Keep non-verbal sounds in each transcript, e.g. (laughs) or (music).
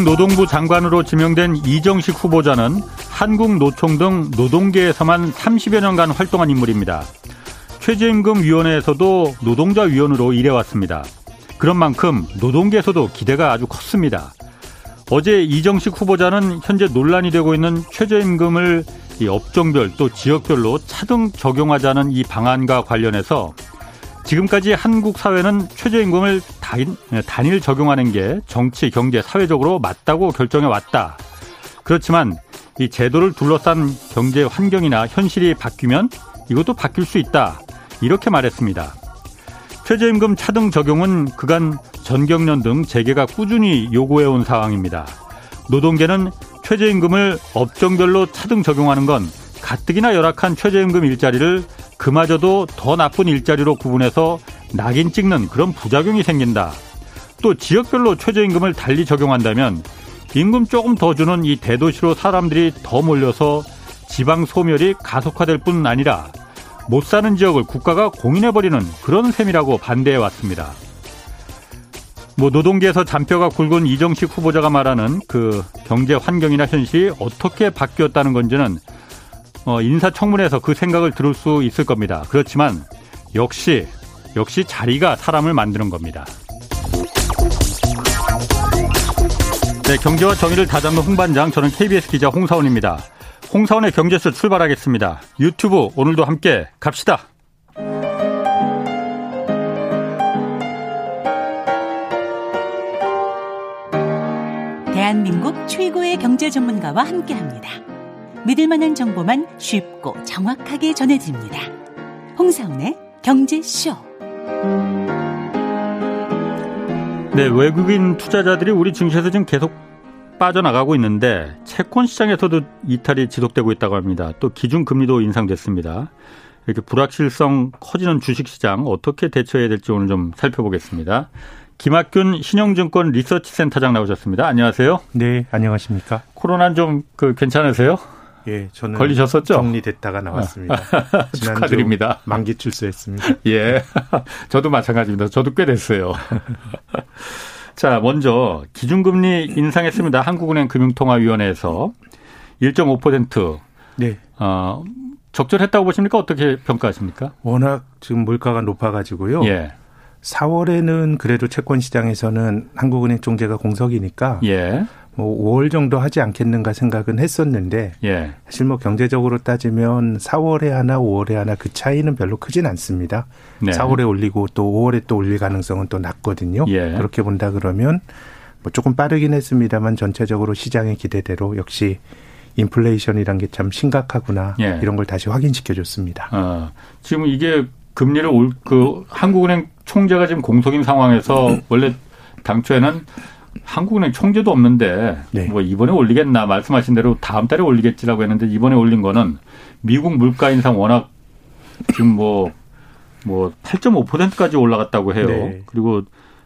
고용노동부 장관으로 지명된 이정식 후보자는 한국노총 등 노동계에서만 30여 년간 활동한 인물입니다. 최저임금위원회에서도 노동자위원으로 일해왔습니다. 그런 만큼 노동계에서도 기대가 아주 컸습니다. 어제 이정식 후보자는 현재 논란이 되고 있는 최저임금을 업종별 또 지역별로 차등 적용하자는 이 방안과 관련해서 지금까지 한국 사회는 최저임금을 단일 적용하는 게 정치, 경제, 사회적으로 맞다고 결정해 왔다. 그렇지만 이 제도를 둘러싼 경제 환경이나 현실이 바뀌면 이것도 바뀔 수 있다. 이렇게 말했습니다. 최저임금 차등 적용은 그간 전경련 등 재계가 꾸준히 요구해온 상황입니다. 노동계는 최저임금을 업종별로 차등 적용하는 건 가뜩이나 열악한 최저임금 일자리를 그마저도 더 나쁜 일자리로 구분해서 낙인 찍는 그런 부작용이 생긴다. 또 지역별로 최저임금을 달리 적용한다면 임금 조금 더 주는 이 대도시로 사람들이 더 몰려서 지방 소멸이 가속화될 뿐 아니라 못 사는 지역을 국가가 공인해버리는 그런 셈이라고 반대해 왔습니다. 뭐 노동계에서 잔뼈가 굵은 이정식 후보자가 말하는 그 경제 환경이나 현실이 어떻게 바뀌었다는 건지는 어, 인사청문회에서 그 생각을 들을 수 있을 겁니다. 그렇지만 역시 역시 자리가 사람을 만드는 겁니다. 네, 경제와 정의를 다잡는 홍반장 저는 KBS 기자 홍사원입니다. 홍사원의 경제수 출발하겠습니다. 유튜브 오늘도 함께 갑시다. 대한민국 최고의 경제 전문가와 함께합니다. 믿을 만한 정보만 쉽고 정확하게 전해드립니다. 홍사운의 경제쇼. 네, 외국인 투자자들이 우리 증시에서 지금 계속 빠져나가고 있는데 채권 시장에서도 이탈이 지속되고 있다고 합니다. 또 기준 금리도 인상됐습니다. 이렇게 불확실성 커지는 주식 시장 어떻게 대처해야 될지 오늘 좀 살펴보겠습니다. 김학균 신영증권 리서치 센터장 나오셨습니다. 안녕하세요. 네, 안녕하십니까? 코로나 좀 그 괜찮으세요? 예, 저는 걸리셨었죠? 정리됐다가 나왔습니다. (laughs) 축하드립니다. 만기 출소했습니다. (laughs) 예, 저도 마찬가지입니다. 저도 꽤 됐어요. (laughs) 자, 먼저 기준금리 인상했습니다. 한국은행 금융통화위원회에서 1.5%. 네. 어, 적절했다고 보십니까? 어떻게 평가하십니까? 워낙 지금 물가가 높아가지고요. 예. 4월에는 그래도 채권 시장에서는 한국은행 총재가 공석이니까 예. 뭐 5월 정도 하지 않겠는가 생각은 했었는데 예. 사실 뭐 경제적으로 따지면 4월에 하나 5월에 하나 그 차이는 별로 크진 않습니다. 네. 4월에 올리고 또 5월에 또 올릴 가능성은 또 낮거든요. 예. 그렇게 본다 그러면 뭐 조금 빠르긴 했습니다만 전체적으로 시장의 기대대로 역시 인플레이션이란 게 참 심각하구나 예. 이런 걸 다시 확인시켜 줬습니다. 어, 지금 이게 금리를 올, 그, 한국은행 총재가 지금 공석인 상황에서 (clears throat) 원래 당초에는 한국은행 총재도 없는데 네. 뭐 이번에 올리겠나 말씀하신 대로 다음 달에 올리겠지라고 했는데 이번에 올린 거는 미국 물가 인상 워낙 지금 뭐, 뭐 8.5%까지 올라갔다고 해요. 네. 그리고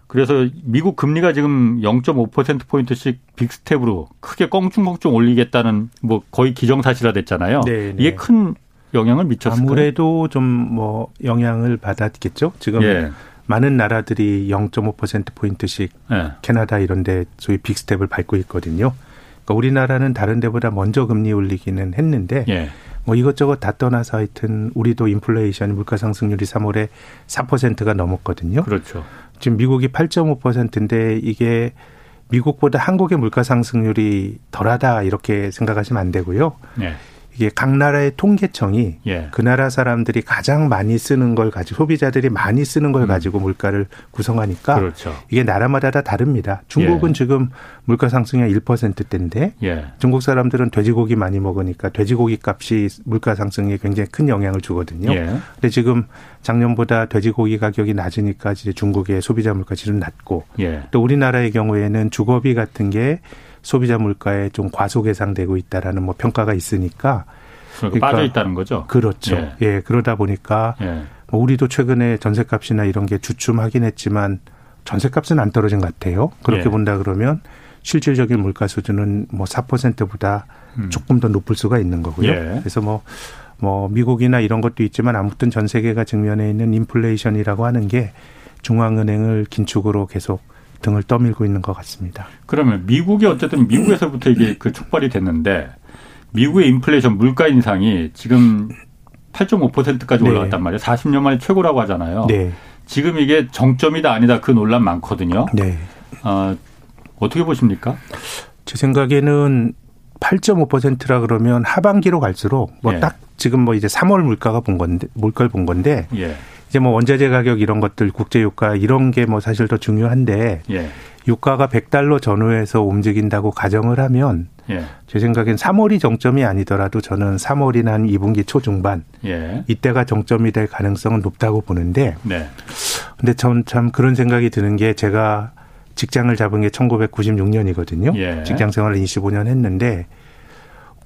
그래서 미국 금리가 지금 0.5%포인트씩 big step으로 크게 껑충껑충 올리겠다는 뭐 거의 기정사실화 됐잖아요. 네, 네. 이게 큰 영향을 미쳤을까요? 아무래도 좀 뭐 영향을 받았겠죠. 지금 예. 많은 나라들이 0.5% 포인트씩 예. 캐나다 이런 데 소위 빅스텝을 밟고 있거든요. 그러니까 우리나라는 다른 데보다 먼저 금리 올리기는 했는데 예. 뭐 이것저것 다 떠나서 하여튼 우리도 인플레이션 물가 상승률이 3월에 4%가 넘었거든요. 그렇죠. 지금 미국이 8.5%인데 이게 미국보다 한국의 물가 상승률이 덜하다 이렇게 생각하시면 안 되고요. 예. 이게 각 나라의 통계청이 예. 그 나라 사람들이 가장 많이 쓰는 걸 가지고 소비자들이 많이 쓰는 걸 음. 가지고 물가를 구성하니까 그렇죠. 이게 나라마다 다 다릅니다. 중국은 예. 지금 물가 상승이 한 1%대인데 예. 중국 사람들은 돼지고기 많이 먹으니까 돼지고기 값이 물가 상승에 굉장히 큰 영향을 주거든요. 예. 근데 지금 작년보다 돼지고기 가격이 낮으니까 이제 중국의 소비자 물가 질은 낮고 예. 또 우리나라의 경우에는 주거비 같은 게 소비자 물가에 좀 과소 계상되고 있다라는 뭐 평가가 있으니까 그러니까, 그러니까 빠져 있다는 거죠. 그렇죠. 예. 예, 그러다 보니까 예. 뭐 우리도 최근에 전세값이나 이런 게 주춤하긴 했지만 전세값은 안 떨어진 것 같아요. 그렇게 예. 본다 그러면 실질적인 물가 수준은 뭐 4%보다 음. 조금 더 높을 수가 있는 거고요. 예. 그래서 뭐, 뭐 미국이나 이런 것도 있지만 아무튼 전 세계가 직면해 있는 인플레이션이라고 하는 게 중앙은행을 긴축으로 계속 등을 떠밀고 있는 것 같습니다. 그러면 미국이 어쨌든 미국에서부터 이게 그 촉발이 됐는데 미국의 인플레이션 물가 인상이 지금 8.5%까지 올라갔단 말이에요. 40년 만에 최고라고 하잖아요. 네. 지금 이게 정점이다 아니다 그 논란 많거든요. 네. 어, 어떻게 보십니까? 제 생각에는 8.5%라 그러면 하반기로 갈수록 뭐딱 예. 지금 뭐 이제 3월 물가가 본 건데 물가를 본 건데 예. 이제 뭐 원자재 가격 이런 것들 국제 유가 이런 게 뭐 사실 더 중요한데 예. 유가가 100달러 전후에서 움직인다고 가정을 하면 예. 제 생각엔 3월이 정점이 아니더라도 저는 3월이나 한 2분기 초중반 예. 이때가 정점이 될 가능성은 높다고 보는데 네. 근데 전 참 그런 생각이 드는 게 제가 직장을 잡은 게 1996년이거든요. 예. 직장 생활을 25년 했는데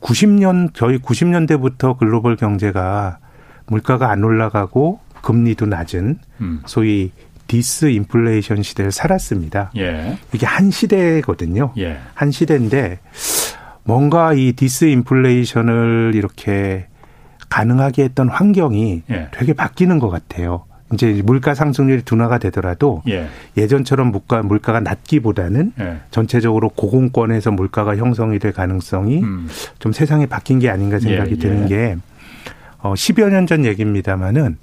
90년 저희 90년대부터 글로벌 경제가 물가가 안 올라가고 금리도 낮은 음. 소위 disinflation 시대를 살았습니다. 예. 이게 한 시대거든요. 예. 한 시대인데 뭔가 이 disinflation을 이렇게 가능하게 했던 환경이 예. 되게 바뀌는 것 같아요. 이제 물가 상승률이 둔화가 되더라도 예. 전처럼 물가 물가가 낮기보다는 예. 전체적으로 고공권에서 물가가 형성이 될 가능성이 음. 좀 세상이 바뀐 게 아닌가 생각이 예. 드는 예. 게 어, 10여 년 전 얘기입니다마는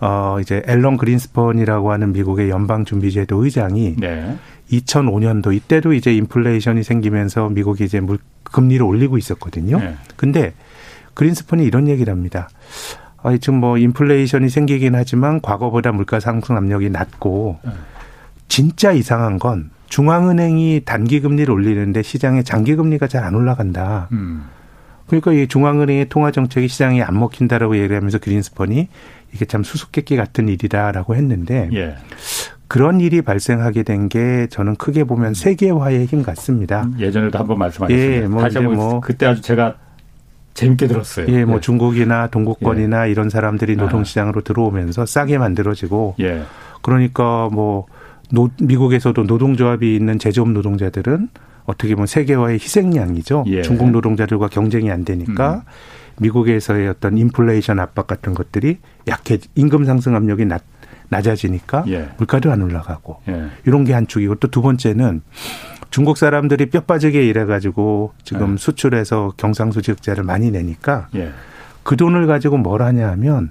어, 이제 앨런 그린스펀이라고 하는 미국의 연방준비제도 의장이 네. 2005년도 이때도 이제 인플레이션이 생기면서 미국이 이제 물 금리를 올리고 있었거든요. 네. 근데 그린스펀이 이런 얘기를 합니다. 아, 지금 뭐 인플레이션이 생기긴 하지만 과거보다 물가 상승 압력이 낮고 네. 진짜 이상한 건 중앙은행이 단기 금리를 올리는데 시장의 장기 금리가 잘 안 올라간다. 음. 그러니까 이 중앙은행의 통화 정책이 시장에 안 먹힌다라고 얘기하면서 그린스펀이 이게 참 수수께끼 같은 일이다라고 했는데 예. 그런 일이 발생하게 된 게 저는 크게 보면 세계화의 힘 같습니다. 음, 예전에도 한번 말씀하셨습니다. 예, 뭐 다시 한번 뭐 그때 아주 제가 재밌게 들었어요. 예, 뭐 예. 중국이나 동구권이나 예. 이런 사람들이 아. 노동시장으로 들어오면서 싸게 만들어지고 예. 그러니까 뭐 노, 미국에서도 노동조합이 있는 제조업 노동자들은 어떻게 보면 세계화의 희생양이죠. 예. 중국 노동자들과 경쟁이 안 되니까 음. 미국에서의 어떤 인플레이션 압박 같은 것들이 약해 임금 상승 압력이 낮, 낮아지니까 예. 물가도 안 올라가고 예. 이런 게 한 축이고 또 두 번째는 중국 사람들이 뼈 빠지게 일해가지고 지금 예. 수출해서 경상수지흑자를 많이 내니까 예. 그 돈을 가지고 뭘 하냐 하면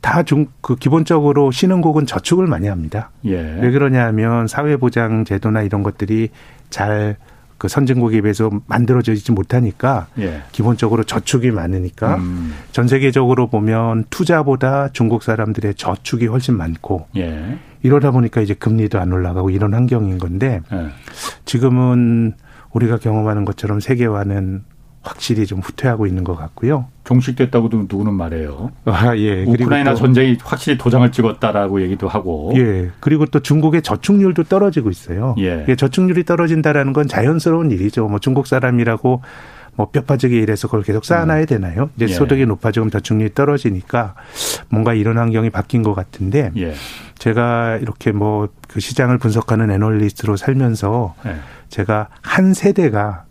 다 중, 그 기본적으로 신흥국은 저축을 많이 합니다. 예. 왜 그러냐 하면 사회보장 제도나 이런 것들이 잘 그 선진국에 비해서 만들어지지 못하니까 예. 기본적으로 저축이 많으니까 음. 전 세계적으로 보면 투자보다 중국 사람들의 저축이 훨씬 많고 예. 이러다 보니까 이제 금리도 안 올라가고 이런 환경인 건데 예. 지금은 우리가 경험하는 것처럼 세계화는 확실히 좀 후퇴하고 있는 것 같고요. 종식됐다고도 누구는 말해요. 아, 예. 우크라이나 전쟁이 확실히 도장을 찍었다라고 얘기도 하고. 예. 그리고 또 중국의 저축률도 떨어지고 있어요. 예. 저축률이 떨어진다라는 건 자연스러운 일이죠. 뭐 중국 사람이라고 뭐 뼈빠지게 일해서 그걸 계속 쌓아놔야 음. 되나요? 이제 예. 소득이 높아지면 저축률이 떨어지니까 뭔가 이런 환경이 바뀐 것 같은데 예. 제가 이렇게 뭐 그 시장을 분석하는 애널리스트로 살면서 예. 제가 한 세대가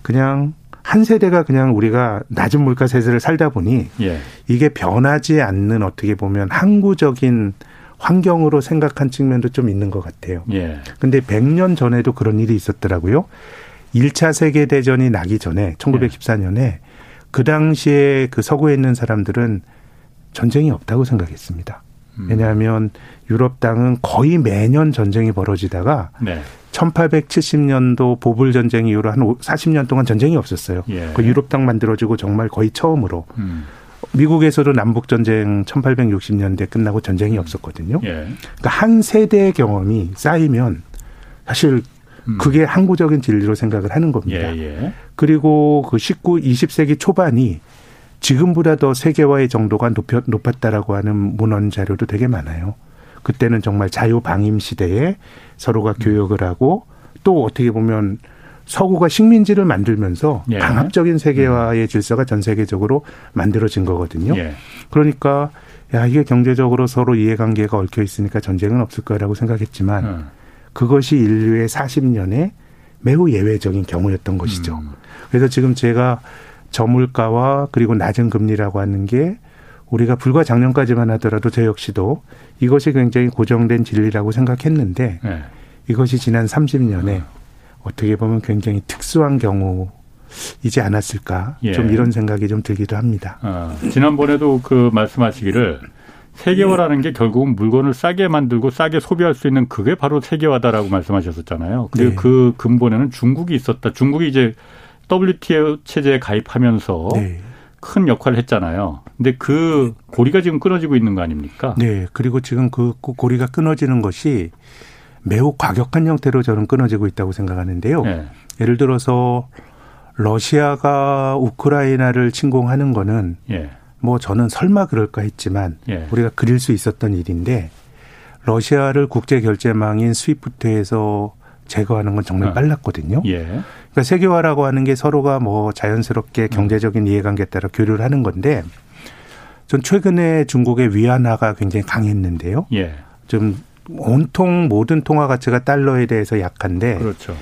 그냥 한 세대가 그냥 우리가 낮은 물가 세대를 살다 보니 예. 이게 변하지 않는 어떻게 보면 항구적인 환경으로 생각한 측면도 좀 있는 것 같아요. 예. 근데 100년 전에도 그런 일이 있었더라고요. 1차 세계 대전이 나기 전에 1914년에 예. 그 당시에 그 서구에 있는 사람들은 전쟁이 없다고 생각했습니다. 음. 왜냐하면 유럽 땅은 거의 매년 전쟁이 벌어지다가 네. 1870년도 보불 전쟁 이후로 한 40년 동안 전쟁이 없었어요. 예. 그 유럽 땅 만들어지고 정말 거의 처음으로. 음. 미국에서도 남북 전쟁 1860년대 끝나고 전쟁이 음. 없었거든요. 예. 그러니까 한 세대의 경험이 쌓이면 사실 음. 그게 항구적인 진리로 생각을 하는 겁니다. 예, 예. 그리고 그 19, 20세기 초반이 지금보다 더 세계화의 정도가 높였, 높았다라고 하는 문헌 자료도 되게 많아요. 그때는 정말 자유방임 시대에 서로가 음. 교역을 하고 또 어떻게 보면 서구가 식민지를 만들면서 예. 강압적인 세계화의 음. 질서가 전 세계적으로 만들어진 거거든요. 예. 그러니까 야 이게 경제적으로 서로 이해관계가 얽혀 있으니까 전쟁은 없을 거라고 생각했지만 음. 그것이 인류의 40년의 매우 예외적인 경우였던 것이죠. 음. 그래서 지금 제가 저물가와 그리고 낮은 금리라고 하는 게 우리가 불과 작년까지만 하더라도 저 역시도 이것이 굉장히 고정된 진리라고 생각했는데 네. 이것이 지난 30년에 어떻게 보면 굉장히 특수한 경우 이지 않았을까 예. 좀 이런 생각이 좀 들기도 합니다. 아, 지난번에도 그 말씀하시기를 세계화라는 게 결국은 물건을 싸게 만들고 싸게 소비할 수 있는 그게 바로 세계화다라고 말씀하셨었잖아요. 그리고 네. 그 근본에는 중국이 있었다. 중국이 이제 WTO 체제에 가입하면서 네. 큰 역할을 했잖아요. 근데 그 고리가 지금 끊어지고 있는 거 아닙니까? 네. 그리고 지금 그 고리가 끊어지는 것이 매우 과격한 형태로 저는 끊어지고 있다고 생각하는데요. 네. 예를 들어서 러시아가 우크라이나를 침공하는 거는 예. 뭐 저는 설마 그럴까 했지만 예. 우리가 그릴 수 있었던 일인데 러시아를 국제 결제망인 스위프트에서 제거하는 건 정말 어. 빨랐거든요. 예. 그러니까 세계화라고 하는 게 서로가 뭐 자연스럽게 음. 경제적인 이해관계에 따라 교류를 하는 건데 전 최근에 중국의 위안화가 굉장히 강했는데요. 예. 좀 온통 모든 통화 가치가 달러에 대해서 약한데 그렇죠.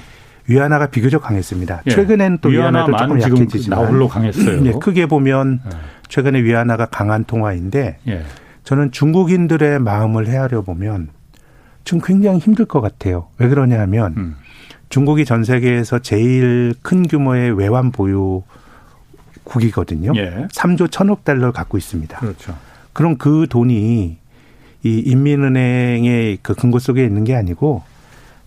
위안화가 비교적 강했습니다. 예. 최근엔 또 위안화도 조금 약해지지만 나홀로 강했어요. 네, 크게 보면 예. 최근에 위안화가 강한 통화인데 예. 저는 중국인들의 마음을 헤아려 보면 좀 굉장히 힘들 것 같아요. 왜 그러냐면 음. 중국이 전 세계에서 제일 큰 규모의 외환 보유 국이거든요. 예. 3조 1천억 달러를 갖고 있습니다. 그렇죠. 그럼 그 돈이 이 인민은행의 그 금고 속에 있는 게 아니고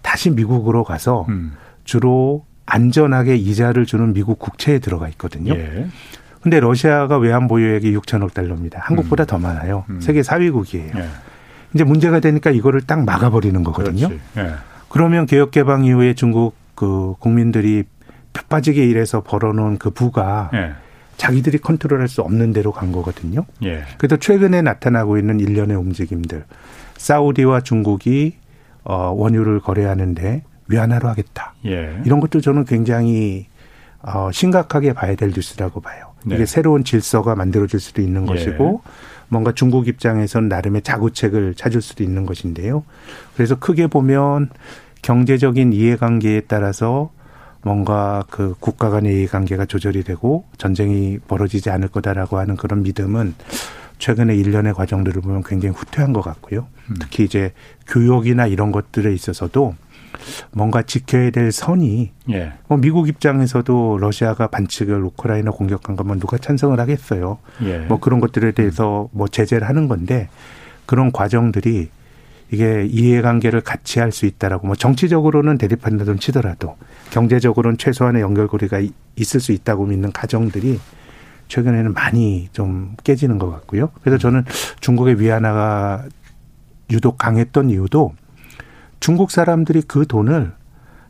다시 미국으로 가서 음. 주로 안전하게 이자를 주는 미국 국채에 들어가 있거든요. 예. 근데 러시아가 외환 보유액이 6천억 달러입니다. 한국보다 음. 더 많아요. 음. 세계 4위국이에요. 예. 이제 문제가 되니까 이거를 딱 막아버리는 거거든요. 예. 그러면 개혁 개방 이후에 중국 그 국민들이 뼈 빠지게 일해서 벌어놓은 그 부가 예. 자기들이 컨트롤할 수 없는 대로 간 거거든요. 예. 그래서 최근에 나타나고 있는 일련의 움직임들, 사우디와 중국이 어 원유를 거래하는데 위안화로 하겠다. 예. 이런 것도 저는 굉장히 어 심각하게 봐야 될 뉴스라고 봐요. 네. 이게 새로운 질서가 만들어질 수도 있는 예. 것이고 뭔가 중국 입장에서는 나름의 자구책을 찾을 수도 있는 것인데요. 그래서 크게 보면 경제적인 이해관계에 따라서 뭔가 그 국가 간의 이해관계가 조절이 되고 전쟁이 벌어지지 않을 거다라고 하는 그런 믿음은 최근에 일련의 과정들을 보면 굉장히 후퇴한 것 같고요. 음. 특히 이제 교육이나 이런 것들에 있어서도 뭔가 지켜야 될 선이 예. 뭐 미국 입장에서도 러시아가 반칙을 우크라이나 공격한 거면 누가 찬성을 하겠어요. 예. 뭐 그런 것들에 대해서 뭐 제재를 하는 건데 그런 과정들이 이게 이해관계를 같이 할 수 있다라고 뭐 정치적으로는 대립한다든 치더라도 경제적으로는 최소한의 연결고리가 있을 수 있다고 믿는 가정들이 최근에는 많이 좀 깨지는 것 같고요. 그래서 저는 중국의 위안화가 유독 강했던 이유도 중국 사람들이 그 돈을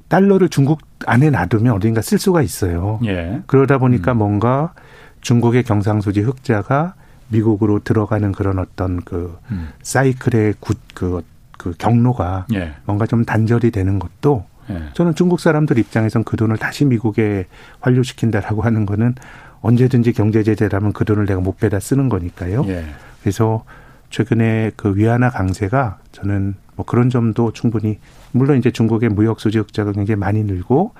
달러를 중국 안에 놔두면 어딘가 쓸 수가 있어요. 예. 그러다 보니까 음. 뭔가 중국의 경상수지 흑자가 미국으로 들어가는 그런 어떤 그 음. 사이클의 굿, 그, 그 경로가 예. 뭔가 좀 단절이 되는 것도 예. 저는 중국 사람들 입장에선 그 돈을 다시 미국에 환류시킨다라고 하는 거는 언제든지 경제 제재라면 그 돈을 내가 못 빼다 쓰는 거니까요. 예. 그래서 최근에 그 위안화 강세가 저는 뭐 그런 점도 충분히 물론 이제 중국의 무역 수지 흑자가 굉장히 많이 늘고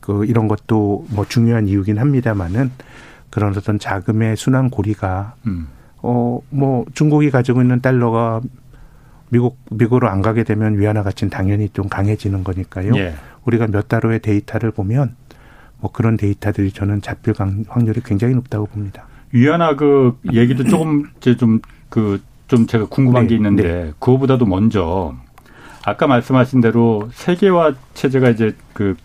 그 이런 것도 뭐 중요한 이유긴 합니다만은 그런 어떤 자금의 순환 고리가 음. 어뭐 중국이 가지고 있는 달러가 미국 미국으로 안 가게 되면 위안화 가치는 당연히 좀 강해지는 거니까요. 예. 우리가 몇 달 후의 데이터를 보면 뭐 그런 데이터들이 저는 잡힐 확률이 굉장히 높다고 봅니다. 위안화 그 얘기도 조금 이제 좀 그 좀 제가 궁금한 네, 게 있는데 네. 그거보다도 먼저 아까 말씀하신 대로 세계화 체제가 이제 그,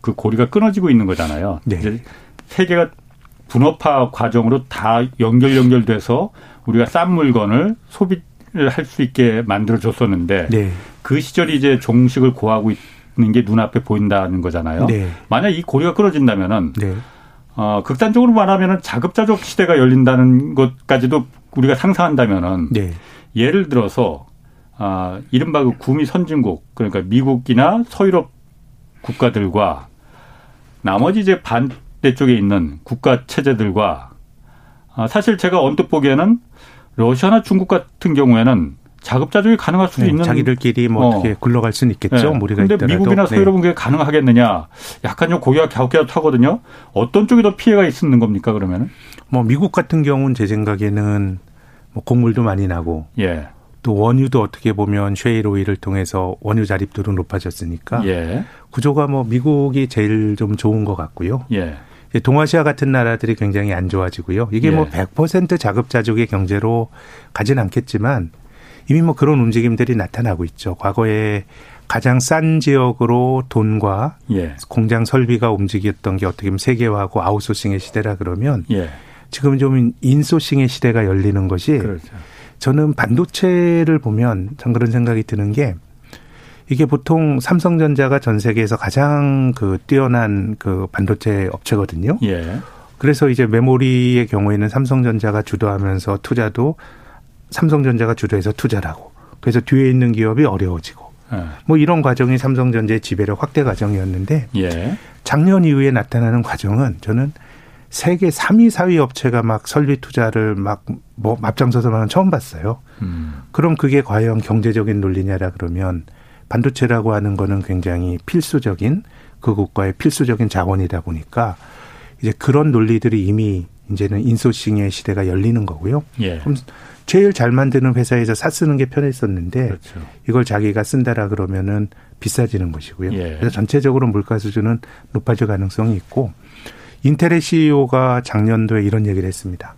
그 고리가 끊어지고 있는 거잖아요. 네. 이제 세계가 분업화 과정으로 다 연결 연결돼서 우리가 싼 물건을 소비를 할 수 있게 만들어 줬었는데 네. 그 시절이 이제 종식을 고하고 있는 게 눈앞에 보인다는 거잖아요. 네. 만약 이 고리가 끊어진다면은 네. 어, 극단적으로 말하면은 자급자족 시대가 열린다는 것까지도 우리가 상상한다면은 네. 예를 들어서 아, 이른바 그 구미 선진국 그러니까 미국이나 서유럽 국가들과 나머지 이제 반대 쪽에 있는 국가 체제들과 아, 사실 제가 언뜻 보기에는 러시아나 중국 같은 경우에는 자급자족이 가능할 수도 네, 있는 자기들끼리 뭐 어. 어떻게 굴러갈 수는 있겠죠. 네. 무리가 있더라도. 미국이나 서유럽은 네. 그게 가능하겠느냐? 약간 좀 고기가 갸웃갸웃하거든요. 어떤 쪽이 더 피해가 있는 겁니까 그러면은? 뭐 미국 같은 경우는 제 생각에는 뭐 곡물도 많이 나고 예. 또 원유도 어떻게 보면 쉐일 오일을 통해서 원유 자립도도 높아졌으니까 예. 구조가 뭐 미국이 제일 좀 좋은 것 같고요. 예. 동아시아 같은 나라들이 굉장히 안 좋아지고요. 이게 뭐 예. 뭐100% 자급자족의 경제로 가진 않겠지만 이미 뭐 그런 움직임들이 나타나고 있죠. 과거에 가장 싼 지역으로 돈과 예. 공장 설비가 움직였던 게 어떻게 보면 세계화하고 아웃소싱의 시대라 그러면 예. 지금 좀 인소싱의 시대가 열리는 것이 그렇죠. 저는 반도체를 보면 전 그런 생각이 드는 게 이게 보통 삼성전자가 전 세계에서 가장 그 뛰어난 그 반도체 업체거든요. 예. 그래서 이제 메모리의 경우에는 삼성전자가 주도하면서 투자도 삼성전자가 주도해서 투자를 하고 그래서 뒤에 있는 기업이 어려워지고 예. 뭐 이런 과정이 삼성전자의 지배력 확대 과정이었는데 예. 작년 이후에 나타나는 과정은 저는 세계 3위, 4위 업체가 막 설비 투자를 막 뭐 앞장서서만 처음 봤어요. 음. 그럼 그게 과연 경제적인 논리냐라 그러면 반도체라고 하는 거는 굉장히 필수적인 그 국가의 필수적인 자원이다 보니까 이제 그런 논리들이 이미 이제는 인소싱의 시대가 열리는 거고요. 예. 그럼 제일 잘 만드는 회사에서 사 쓰는 게 편했었는데 그렇죠. 이걸 자기가 쓴다라 그러면은 비싸지는 것이고요. 예. 그래서 전체적으로 물가 수준은 높아질 가능성이 있고 인텔의 CEO가 작년도에 이런 얘기를 했습니다.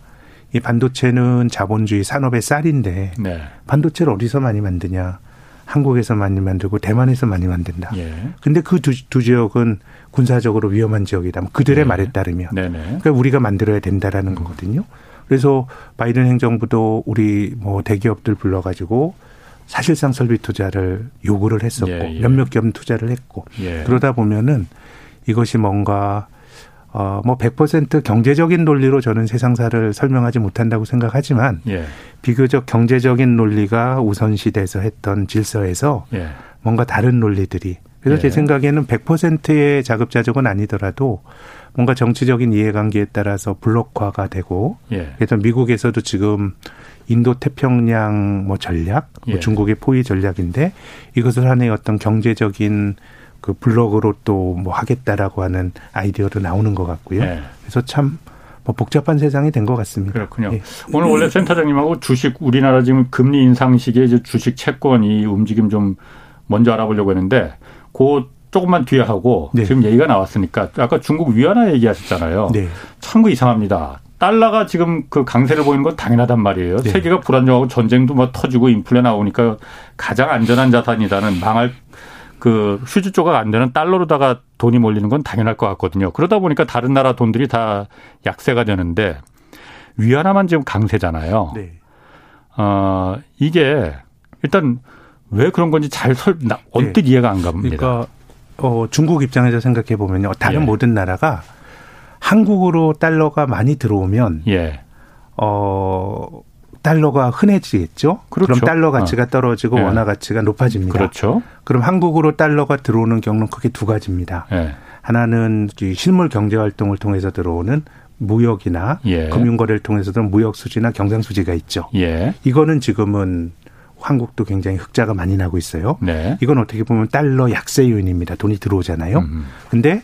이 반도체는 자본주의 산업의 쌀인데 네. 반도체를 어디서 많이 만드냐? 한국에서 많이 만들고 대만에서 많이 만든다. 예. 근데 그두 두 지역은 군사적으로 위험한 지역이다. 뭐 그들의 네. 말에 따르면. 네네. 그러니까 우리가 만들어야 된다라는 음. 거거든요. 그래서 바이든 행정부도 우리 뭐 대기업들 불러가지고 사실상 설비 투자를 요구를 했었고 예, 예. 몇몇 기업 투자를 했고 예. 그러다 보면은 이것이 뭔가 어, 뭐 100% 경제적인 논리로 저는 세상사를 설명하지 못한다고 생각하지만 예. 비교적 경제적인 논리가 우선시돼서 했던 질서에서 예. 뭔가 다른 논리들이 그래서 예. 제 생각에는 100%의 자급자족은 아니더라도 뭔가 정치적인 이해관계에 따라서 블록화가 되고 예. 그래서 미국에서도 지금 인도 태평양 뭐 전략, 뭐 예. 중국의 포위 전략인데 이것을 하나의 어떤 경제적인 그 블록으로 또 뭐 하겠다라고 하는 아이디어도 나오는 것 같고요. 네. 그래서 참 뭐 복잡한 세상이 된 것 같습니다. 그렇군요. 네. 오늘 원래 센터장님하고 주식 우리나라 지금 금리 인상 시기에 이제 주식 채권 이 움직임 좀 먼저 알아보려고 했는데 그 조금만 뒤에 하고 네. 지금 얘기가 나왔으니까 아까 중국 위안화 얘기하셨잖아요. 네. 참그 이상합니다. 달러가 지금 그 강세를 보이는 건 당연하단 말이에요. 네. 세계가 불안정하고 전쟁도 뭐 터지고 인플레 나오니까 가장 안전한 자산이다는 망할 그 휴지 조각 안 되는 달러로다가 돈이 몰리는 건 당연할 것 같거든요. 그러다 보니까 다른 나라 돈들이 다 약세가 되는데 위안화만 지금 강세잖아요. 네. 어, 이게 일단 왜 그런 건지 잘 설, 언뜻 네. 이해가 안 갑니다. 그러니까 어, 중국 입장에서 생각해 보면요. 다른 예. 모든 나라가 한국으로 달러가 많이 들어오면 예. 어 달러가 흔해지겠죠. 그렇죠. 그럼 달러 가치가 어. 떨어지고 네. 원화 가치가 높아집니다. 그렇죠. 그럼 한국으로 달러가 들어오는 경우는 크게 두 가지입니다. 네. 하나는 실물 경제 활동을 통해서 들어오는 무역이나 예. 금융거래를 통해서 도 무역 수지나 경상 수지가 있죠. 예. 이거는 지금은 한국도 굉장히 흑자가 많이 나고 있어요. 네. 이건 어떻게 보면 달러 약세 요인입니다. 돈이 들어오잖아요. 음. 근데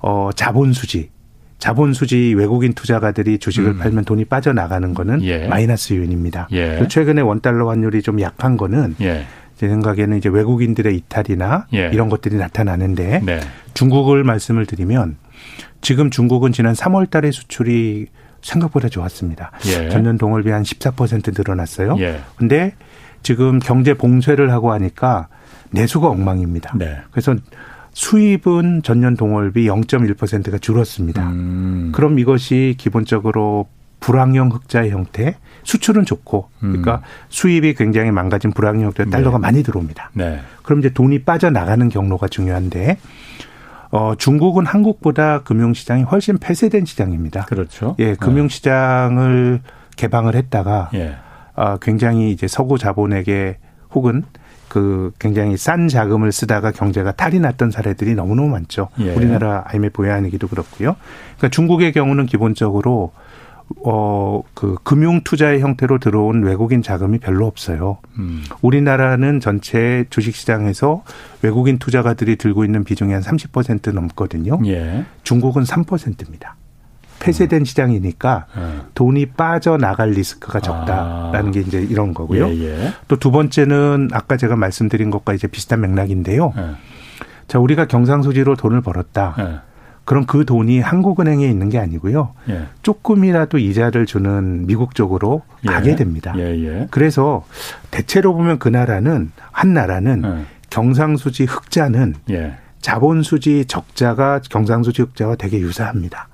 어 자본 수지 자본 수지 외국인 투자가들이 주식을 음. 팔면 돈이 빠져나가는 거는 예. 마이너스 요인입니다. 예. 최근에 원달러 환율이 좀 약한 거는 예. 제 생각에는 이제 외국인들의 이탈이나 예. 이런 것들이 나타나는데 네. 중국을 말씀을 드리면 지금 중국은 지난 3월 달에 수출이 생각보다 좋았습니다. 예. 전년 동월 비 한 14% 늘어났어요. 예. 근데 지금 경제 봉쇄를 하고 하니까 내수가 엉망입니다. 네. 그래서 수입은 전년 동월비 0.1%가 줄었습니다. 음. 그럼 이것이 기본적으로 불황형 흑자의 형태, 수출은 좋고, 그러니까 음. 수입이 굉장히 망가진 불황형 네. 달러가 네. 많이 들어옵니다. 네. 그럼 이제 돈이 빠져나가는 경로가 중요한데, 어, 중국은 한국보다 금융시장이 훨씬 폐쇄된 시장입니다. 그렇죠. 예, 네. 금융시장을 네. 개방을 했다가, 예. 어, 굉장히 이제 서구 자본에게 혹은 그 굉장히 싼 자금을 쓰다가 경제가 탈이 났던 사례들이 너무너무 많죠. 예. 우리나라 IMF 외환위기도 그렇고요. 그러니까 중국의 경우는 기본적으로 어, 그 금융 투자의 형태로 들어온 외국인 자금이 별로 없어요. 음. 우리나라는 전체 주식 시장에서 외국인 투자가들이 들고 있는 비중이 한 30% 넘거든요. 예. 중국은 3%입니다. 폐쇄된 음. 시장이니까 예. 돈이 빠져나갈 리스크가 적다라는 아. 게 이제 이런 거고요. 예, 예. 또두 번째는 아까 제가 말씀드린 것과 이제 비슷한 맥락인데요. 예. 자, 우리가 경상수지로 돈을 벌었다. 예. 그럼 그 돈이 한국은행에 있는 게 아니고요. 예. 조금이라도 이자를 주는 미국 쪽으로 예. 가게 됩니다. 그래서 대체로 보면 그 나라는 한 나라는 예. 경상수지 흑자는 예. 자본수지 적자가 경상수지 흑자와 되게 유사합니다.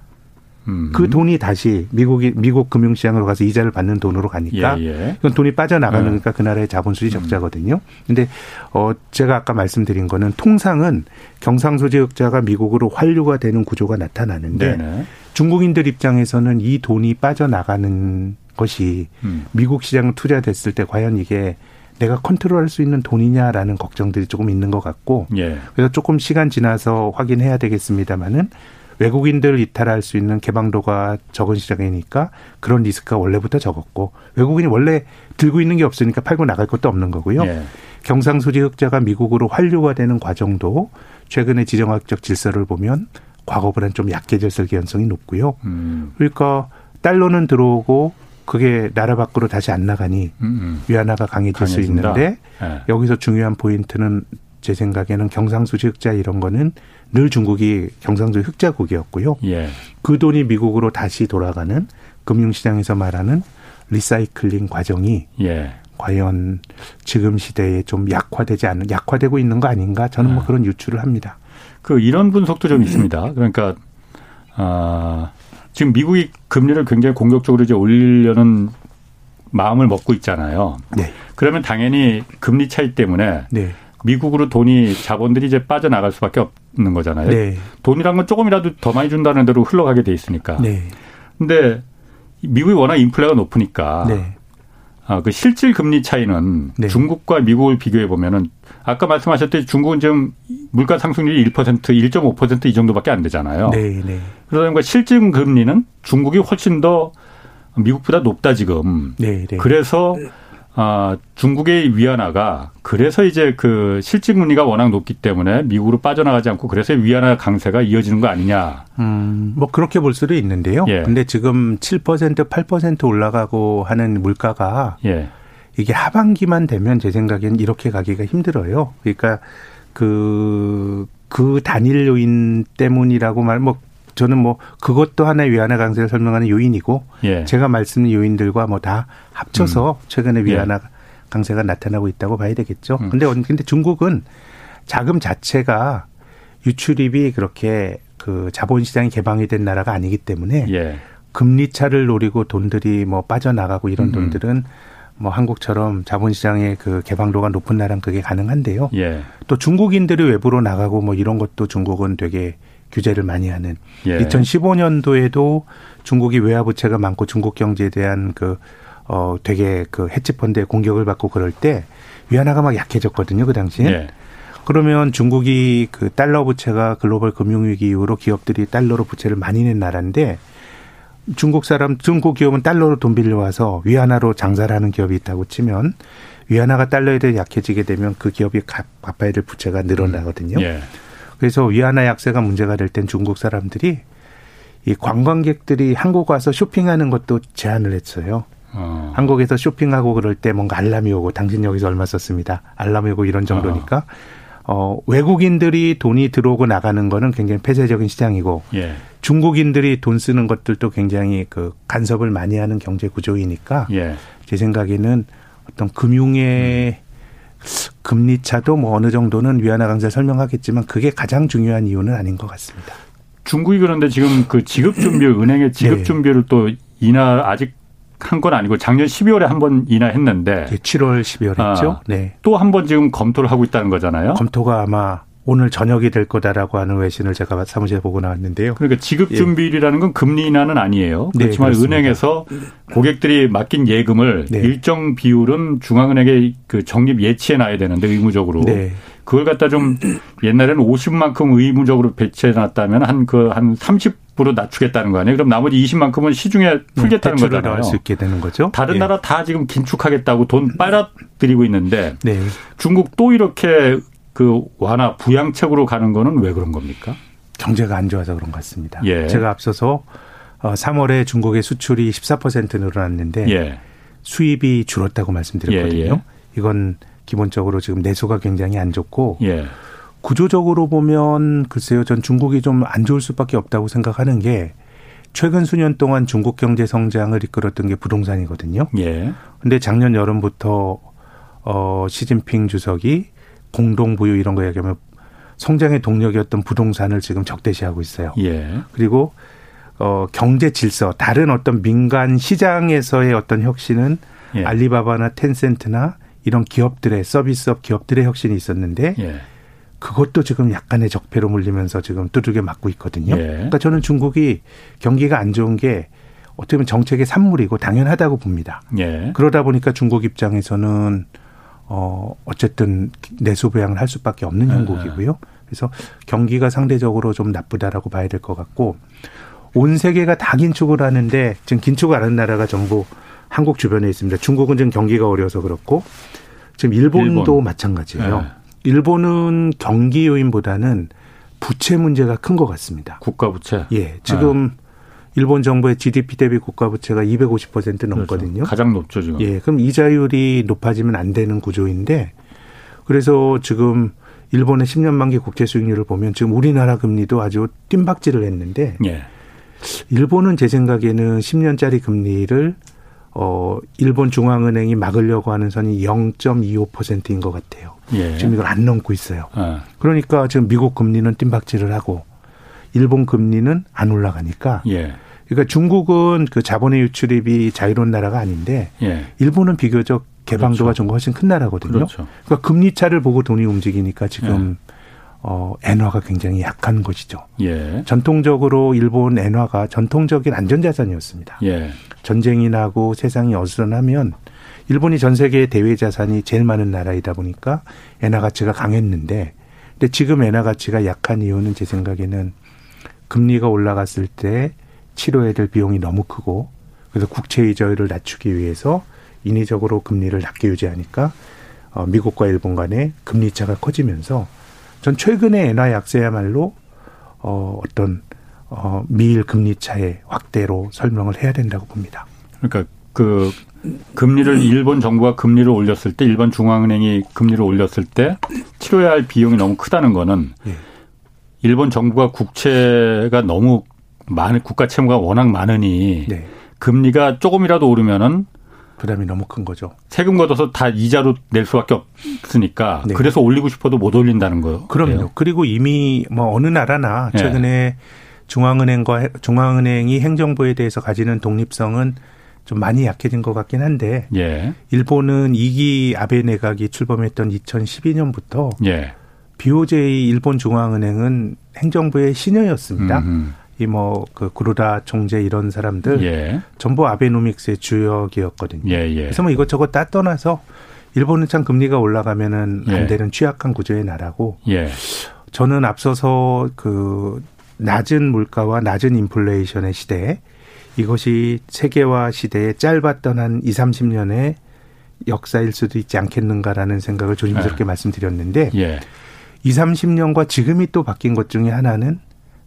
음. 그 돈이 다시 미국이 미국 금융시장으로 가서 이자를 받는 돈으로 가니까 예, 예. 이건 돈이 빠져나가는 거니까 그 나라의 자본수지 음. 적자거든요. 근데 어 제가 아까 말씀드린 거는 통상은 경상수지 흑자가 미국으로 환류가 되는 구조가 나타나는데 네네. 중국인들 입장에서는 이 돈이 빠져나가는 것이 음. 미국 시장 투자됐을 때 과연 이게 내가 컨트롤할 수 있는 돈이냐라는 걱정들이 조금 있는 것 같고 예. 그래서 조금 시간 지나서 확인해야 되겠습니다만은 외국인들을 이탈할 수 있는 개방도가 적은 시장이니까 그런 리스크가 원래부터 적었고 외국인이 원래 들고 있는 게 없으니까 팔고 나갈 것도 없는 거고요. 예. 경상수지 흑자가 미국으로 환류가 되는 과정도 최근의 지정학적 질서를 보면 과거보다는 좀 약해졌을 가능성이 높고요. 음. 그러니까 달러는 들어오고 그게 나라 밖으로 다시 안 나가니 음음. 음. 위안화가 강해질 강해진다. 수 있는데 네. 여기서 중요한 포인트는 제 생각에는 경상수지 흑자 이런 거는 늘 중국이 경상수지 흑자국이었고요. 예. 그 돈이 미국으로 다시 돌아가는 금융시장에서 말하는 리사이클링 과정이 예. 과연 지금 시대에 좀 약화되지 않는 약화되고 있는 거 아닌가 저는 뭐 아. 그런 유추를 합니다. 그 이런 분석도 좀 있습니다. 그러니까 아 지금 미국이 금리를 굉장히 공격적으로 이제 올리려는 마음을 먹고 있잖아요. 네. 그러면 당연히 금리 차이 때문에 네. 미국으로 돈이 자본들이 이제 빠져나갈 수밖에 없는 거잖아요. 네. 돈이란 건 조금이라도 더 많이 준다는 대로 흘러가게 돼 있으니까. 네. 근데 미국이 워낙 인플레가 높으니까 네. 아, 그 실질 금리 차이는 네. 중국과 미국을 비교해 보면은 아까 말씀하셨듯이 중국은 지금 물가 상승률이 1% 1.5%이 정도밖에 안 되잖아요. 네, 네. 그러다 보니까 실질 금리는 중국이 훨씬 더 미국보다 높다 지금. 네, 네. 그래서 아, 중국의 위안화가 그래서 이제 그 실질 금리가 워낙 높기 때문에 미국으로 빠져나가지 않고 그래서 위안화 강세가 이어지는 거 아니냐. 음, 뭐 그렇게 볼 수도 있는데요. 예. 근데 지금 7% 8% 올라가고 하는 물가가 예. 이게 하반기만 되면 제 생각엔 이렇게 가기가 힘들어요. 그러니까 그, 그 단일 요인 때문이라고 말, 뭐 저는 뭐 그것도 하나의 위안화 강세를 설명하는 요인이고 예. 제가 말씀드린 요인들과 뭐 다 합쳐서 음. 최근에 예. 위안화 예. 강세가 나타나고 있다고 봐야 되겠죠. 음. 근데 근데 중국은 자금 자체가 유출입이 그렇게 그 자본 시장이 개방이 된 나라가 아니기 때문에 예. 금리 차를 노리고 돈들이 뭐 빠져나가고 이런 음. 돈들은 뭐 한국처럼 자본시장의 그 개방도가 높은 나라는 그게 가능한데요. 예. 또 중국인들이 외부로 나가고 뭐 이런 것도 중국은 되게 규제를 많이 하는 예. 2015년도에도 중국이 외화 부채가 많고 중국 경제에 대한 그 어 되게 그 헤지펀드의 공격을 받고 그럴 때 위안화가 막 약해졌거든요 그 당시에. 예. 그러면 중국이 그 달러 부채가 글로벌 금융위기 이후로 기업들이 달러로 부채를 많이 낸 나라인데 중국 사람 중국 기업은 달러로 돈 빌려와서 위안화로 장사를 하는 기업이 있다고 치면 위안화가 달러에 대해 약해지게 되면 그 기업이 갚아야 될 부채가 늘어나거든요. 예. 그래서 위안화 약세가 문제가 될 땐 중국 사람들이 이 관광객들이 한국 와서 쇼핑하는 것도 제한을 했어요. 어. 한국에서 쇼핑하고 그럴 때 뭔가 알람이 오고 당신 여기서 얼마 썼습니다. 알람이 오고 이런 정도니까 어. 어 외국인들이 돈이 들어오고 나가는 거는 굉장히 폐쇄적인 시장이고 예. 중국인들이 돈 쓰는 것들도 굉장히 그 간섭을 많이 하는 경제 구조이니까 예. 제 생각에는 어떤 금융의 음. 금리 차도 뭐 어느 정도는 위안화 강세 설명하겠지만 그게 가장 중요한 이유는 아닌 것 같습니다. 중국이 그런데 지금 그 지급 준비 은행의 지급 네. 준비를 또 인하 아직 한 건 아니고 작년 12월에 한 번 인하했는데 7월 12월 했죠. 아, 네. 또 한 번 지금 검토를 하고 있다는 거잖아요. 검토가 아마 오늘 저녁이 될 거다라고 하는 외신을 제가 사무실에 보고 나왔는데요. 그러니까 지급 예. 준비율이라는 건 금리 인하는 아니에요. 네, 그렇지만 네, 은행에서 고객들이 맡긴 예금을 네. 일정 비율은 중앙은행에 그 적립 예치해 놔야 되는데 의무적으로 네. 그걸 갖다 좀 옛날에는 50만큼 의무적으로 배치해 놨다면 한 그한 그30 으로 낮추겠다는 거 아니에요? 그럼 나머지 20만큼은 시중에 네, 풀겠다는 네, 거잖아요. 수 있게 되는 거죠. 다른 예. 나라 다 지금 긴축하겠다고 돈 빨아들이고 있는데 네. 중국 또 이렇게 그 완화 부양책으로 가는 거는 왜 그런 겁니까? 경제가 안 좋아서 그런 것 같습니다. 예. 제가 앞서서 어, 3월에 중국의 수출이 14% 늘어났는데 예. 수입이 줄었다고 말씀드렸거든요. 예, 예. 이건 기본적으로 지금 내수가 굉장히 안 좋고 예. 구조적으로 보면 글쎄요, 전 중국이 좀 안 좋을 수밖에 없다고 생각하는 게 최근 수년 동안 중국 경제 성장을 이끌었던 게 부동산이거든요. 예. 근데 작년 여름부터 어 시진핑 주석이 공동 부유 이런 거 얘기하면 성장의 동력이었던 부동산을 지금 적대시하고 있어요. 예. 그리고 어 경제 질서 다른 어떤 민간 시장에서의 어떤 혁신은 예. 알리바바나 텐센트나 이런 기업들의 서비스업 기업들의 혁신이 있었는데 예. 그것도 지금 약간의 적폐로 물리면서 지금 두들겨 맞고 있거든요. 예. 그러니까 저는 중국이 경기가 안 좋은 게 어떻게 보면 정책의 산물이고 당연하다고 봅니다. 예. 그러다 보니까 중국 입장에서는 어 어쨌든 내수 부양을 할 수밖에 없는 예. 형국이고요. 그래서 경기가 상대적으로 좀 나쁘다라고 봐야 될 것 같고 온 세계가 다 긴축을 하는데 지금 긴축을 하는 나라가 전부 한국 주변에 있습니다. 중국은 지금 경기가 어려서 그렇고 지금 일본도 일본. 마찬가지예요. 네. 일본은 경기 요인보다는 부채 문제가 큰 것 같습니다. 국가 부채. 예, 지금 네. 일본 정부의 GDP 대비 국가 부채가 250% 넘거든요. 그렇죠. 가장 높죠 지금. 예, 그럼 이자율이 높아지면 안 되는 구조인데 그래서 지금 일본의 10년 만기 국채 수익률을 보면 지금 우리나라 금리도 아주 뜀박질을 했는데 예. 일본은 제 생각에는 10년짜리 금리를 어, 일본 중앙은행이 막으려고 하는 선이 0.25%인 것 같아요. 예. 지금 이걸 안 넘고 있어요. 예. 그러니까 지금 미국 금리는 뜀박질을 하고 일본 금리는 안 올라가니까. 예. 그러니까 중국은 그 자본의 유출입이 자유로운 나라가 아닌데 예. 일본은 비교적 개방도가 그렇죠. 좀 훨씬 큰 나라거든요. 그렇죠. 그러니까 금리 차를 보고 돈이 움직이니까 지금 예. 어, 엔화가 굉장히 약한 것이죠. 예. 전통적으로 일본 엔화가 전통적인 안전자산이었습니다. 예. 전쟁이 나고 세상이 어수선하면 일본이 전 세계 대외 자산이 제일 많은 나라이다 보니까 엔화 가치가 강했는데 근데 지금 엔화 가치가 약한 이유는 제 생각에는 금리가 올라갔을 때 치료해야 될 비용이 너무 크고 그래서 국채 이자율을 낮추기 위해서 인위적으로 금리를 낮게 유지하니까 어, 미국과 일본 간의 금리 차가 커지면서 전 최근에 엔화 약세야말로 어 어떤 어 미일 금리 차의 확대로 설명을 해야 된다고 봅니다. 그러니까 그 금리를 일본 정부가 금리를 올렸을 때 일본 중앙은행이 금리를 올렸을 때 치료해야 할 비용이 너무 크다는 거는 예. 일본 정부가 국채가 너무 많은 국가 채무가 워낙 많으니 네. 금리가 조금이라도 오르면은 부담이 너무 큰 거죠. 세금 걷어서 다 이자로 낼 수밖에 없으니까 네. 그래서 올리고 싶어도 못 올린다는 거예요. 그럼요. 그리고 이미 뭐 어느 나라나 네. 최근에 네. 중앙은행과 중앙은행이 행정부에 대해서 가지는 독립성은 좀 많이 약해진 것 같긴 한데 예. 일본은 2기 아베 내각이 출범했던 2012년부터 예. BOJ 일본 중앙은행은 행정부의 신여였습니다. 음흠. 이뭐그 구루다 총재 이런 사람들 예. 전부 아베노믹스의 주역이었거든요. 예, 예. 그래서 뭐 이것저것 다 떠나서 일본은 참 금리가 올라가면은 안 예. 되는 취약한 구조의 나라고 예. 저는 앞서서 그 낮은 물가와 낮은 인플레이션의 시대에 이것이 세계화 시대에 짧았던 한 2, 30년의 역사일 수도 있지 않겠는가라는 생각을 조심스럽게 예. 말씀드렸는데 예. 2, 30년과 지금이 또 바뀐 것 중에 하나는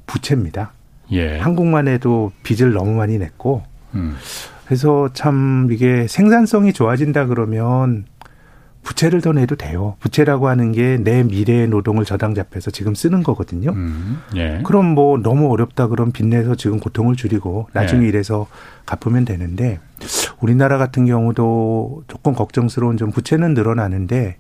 부채입니다. 예. 한국만 해도 빚을 너무 많이 냈고 음. 그래서 참 이게 생산성이 좋아진다 그러면 부채를 더 내도 돼요. 부채라고 하는 게 내 미래의 노동을 저당 잡혀서 지금 쓰는 거거든요. 음, 예. 그럼 뭐 너무 어렵다 그럼 빚내서 지금 고통을 줄이고 나중에 예. 이래서 갚으면 되는데 우리나라 같은 경우도 조금 걱정스러운 좀 부채는 늘어나는데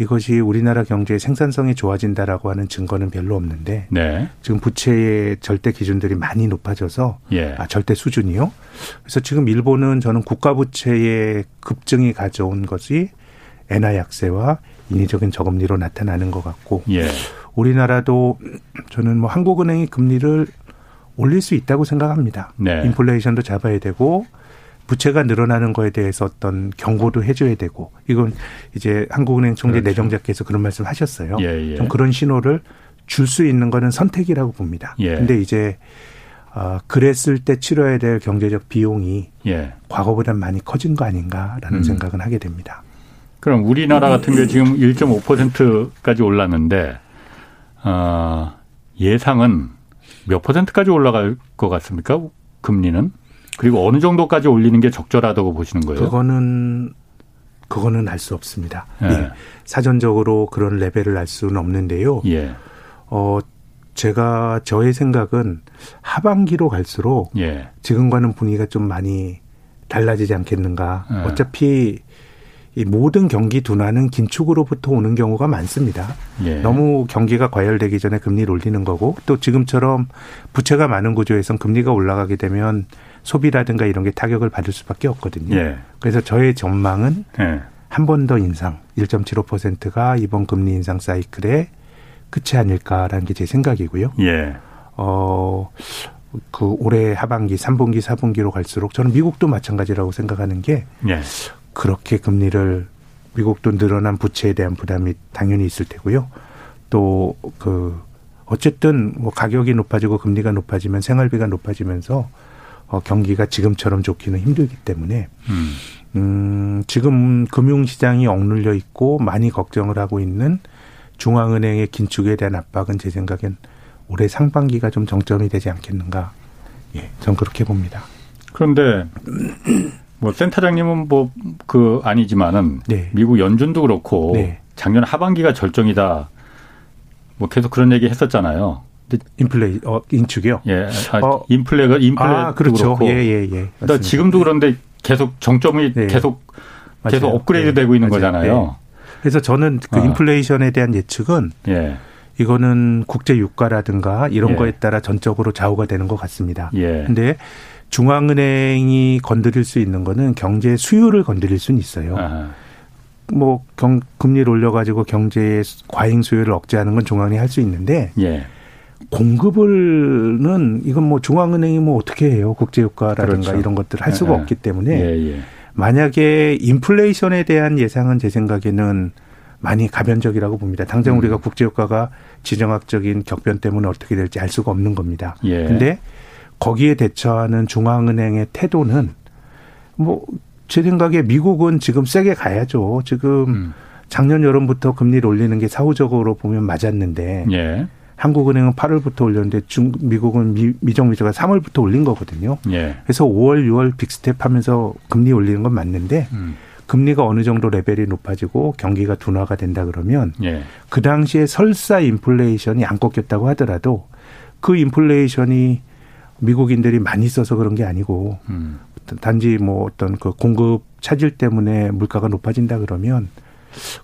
이것이 우리나라 경제의 생산성이 좋아진다라고 하는 증거는 별로 없는데 네. 지금 부채의 절대 기준들이 많이 높아져서 예. 아, 절대 수준이요. 그래서 지금 일본은 저는 국가 부채의 급증이 가져온 것이 엔화 약세와 인위적인 저금리로 나타나는 것 같고 예. 우리나라도 저는 뭐 한국은행이 금리를 올릴 수 있다고 생각합니다. 네. 인플레이션도 잡아야 되고 부채가 늘어나는 거에 대해서 어떤 경고도 해줘야 되고 이건 이제 한국은행 총재 그렇죠. 내정자께서 그런 말씀 하셨어요. 예, 예. 좀 그런 신호를 줄 수 있는 거는 선택이라고 봅니다. 예. 근데 이제 어, 그랬을 때 치러야 될 경제적 비용이 예. 과거보다 많이 커진 거 아닌가라는 음. 생각은 하게 됩니다. 그럼 우리나라 같은 경우 지금 1.5%까지 올랐는데 어, 예상은 몇 퍼센트까지 올라갈 것 같습니까? 금리는 그리고 어느 정도까지 올리는 게 적절하다고 보시는 거예요? 그거는 그거는 알 수 없습니다. 예. 예. 사전적으로 그런 레벨을 알 수는 없는데요. 예. 어 제가 저의 생각은 하반기로 갈수록 예. 지금과는 분위기가 좀 많이 달라지지 않겠는가. 예. 어차피 이 모든 경기 둔화는 긴축으로부터 오는 경우가 많습니다. 예. 너무 경기가 과열되기 전에 금리를 올리는 거고 또 지금처럼 부채가 많은 구조에선 금리가 올라가게 되면 소비라든가 이런 게 타격을 받을 수밖에 없거든요. 예. 그래서 저의 전망은 예. 한번 더 인상 1.75%가 이번 금리 인상 사이클의 끝이 아닐까라는 게 제 생각이고요. 예. 어, 그 올해 하반기, 3분기, 4분기로 갈수록 저는 미국도 마찬가지라고 생각하는 게 예. 그렇게 금리를 미국도 늘어난 부채에 대한 부담이 당연히 있을 테고요. 또 그 어쨌든 뭐 가격이 높아지고 금리가 높아지면 생활비가 높아지면서 어 경기가 지금처럼 좋기는 힘들기 때문에 음. 음 지금 금융 시장이 억눌려 있고 많이 걱정을 하고 있는 중앙은행의 긴축에 대한 압박은 제 생각엔 올해 상반기가 좀 정점이 되지 않겠는가. 예, 전 그렇게 봅니다. 그런데 뭐 센터장님은 뭐 그 아니지만은 네. 미국 연준도 그렇고 네. 작년 하반기가 절정이다. 뭐 계속 그런 얘기 했었잖아요. 인플레 어 인축이요? 예. 아, 어, 인플레가 인플레 아, 그렇죠. 그렇고. 예, 예, 예. 그러니까 지금도 그런데 계속 정점이 네. 계속 계속 맞아요. 업그레이드 네. 되고 있는 맞아요. 거잖아요. 네. 그래서 저는 그 어. 인플레이션에 대한 예측은 예. 이거는 국제 유가라든가 이런 예. 거에 따라 전적으로 좌우가 되는 것 같습니다. 예. 근데 중앙은행이 건드릴 수 있는 거는 경제 수요를 건드릴 수는 있어요. 아하. 뭐 경, 금리를 올려가지고 경제의 과잉 수요를 억제하는 건 중앙은행이 할 수 있는데 예. 공급을는 이건 뭐 중앙은행이 뭐 어떻게 해요 국제유가라든가 그렇죠. 이런 것들을 할 수가 예. 없기 때문에 예, 예. 만약에 인플레이션에 대한 예상은 제 생각에는 많이 가변적이라고 봅니다. 당장 음. 우리가 국제유가가 지정학적인 격변 때문에 어떻게 될지 알 수가 없는 겁니다. 예. 근데 거기에 대처하는 중앙은행의 태도는 뭐 제 생각에 미국은 지금 세게 가야죠. 지금 음. 작년 여름부터 금리를 올리는 게 사후적으로 보면 맞았는데 예. 한국은행은 8월부터 올렸는데 중 미국은 미, 미정부제가 3월부터 올린 거거든요. 예. 그래서 5월, 6월 빅스텝 하면서 금리 올리는 건 맞는데 음. 금리가 어느 정도 레벨이 높아지고 경기가 둔화가 된다 그러면 예. 그 당시에 설사 인플레이션이 안 꺾였다고 하더라도 그 인플레이션이 미국인들이 많이 써서 그런 게 아니고 음. 단지 뭐 어떤 그 공급 차질 때문에 물가가 높아진다 그러면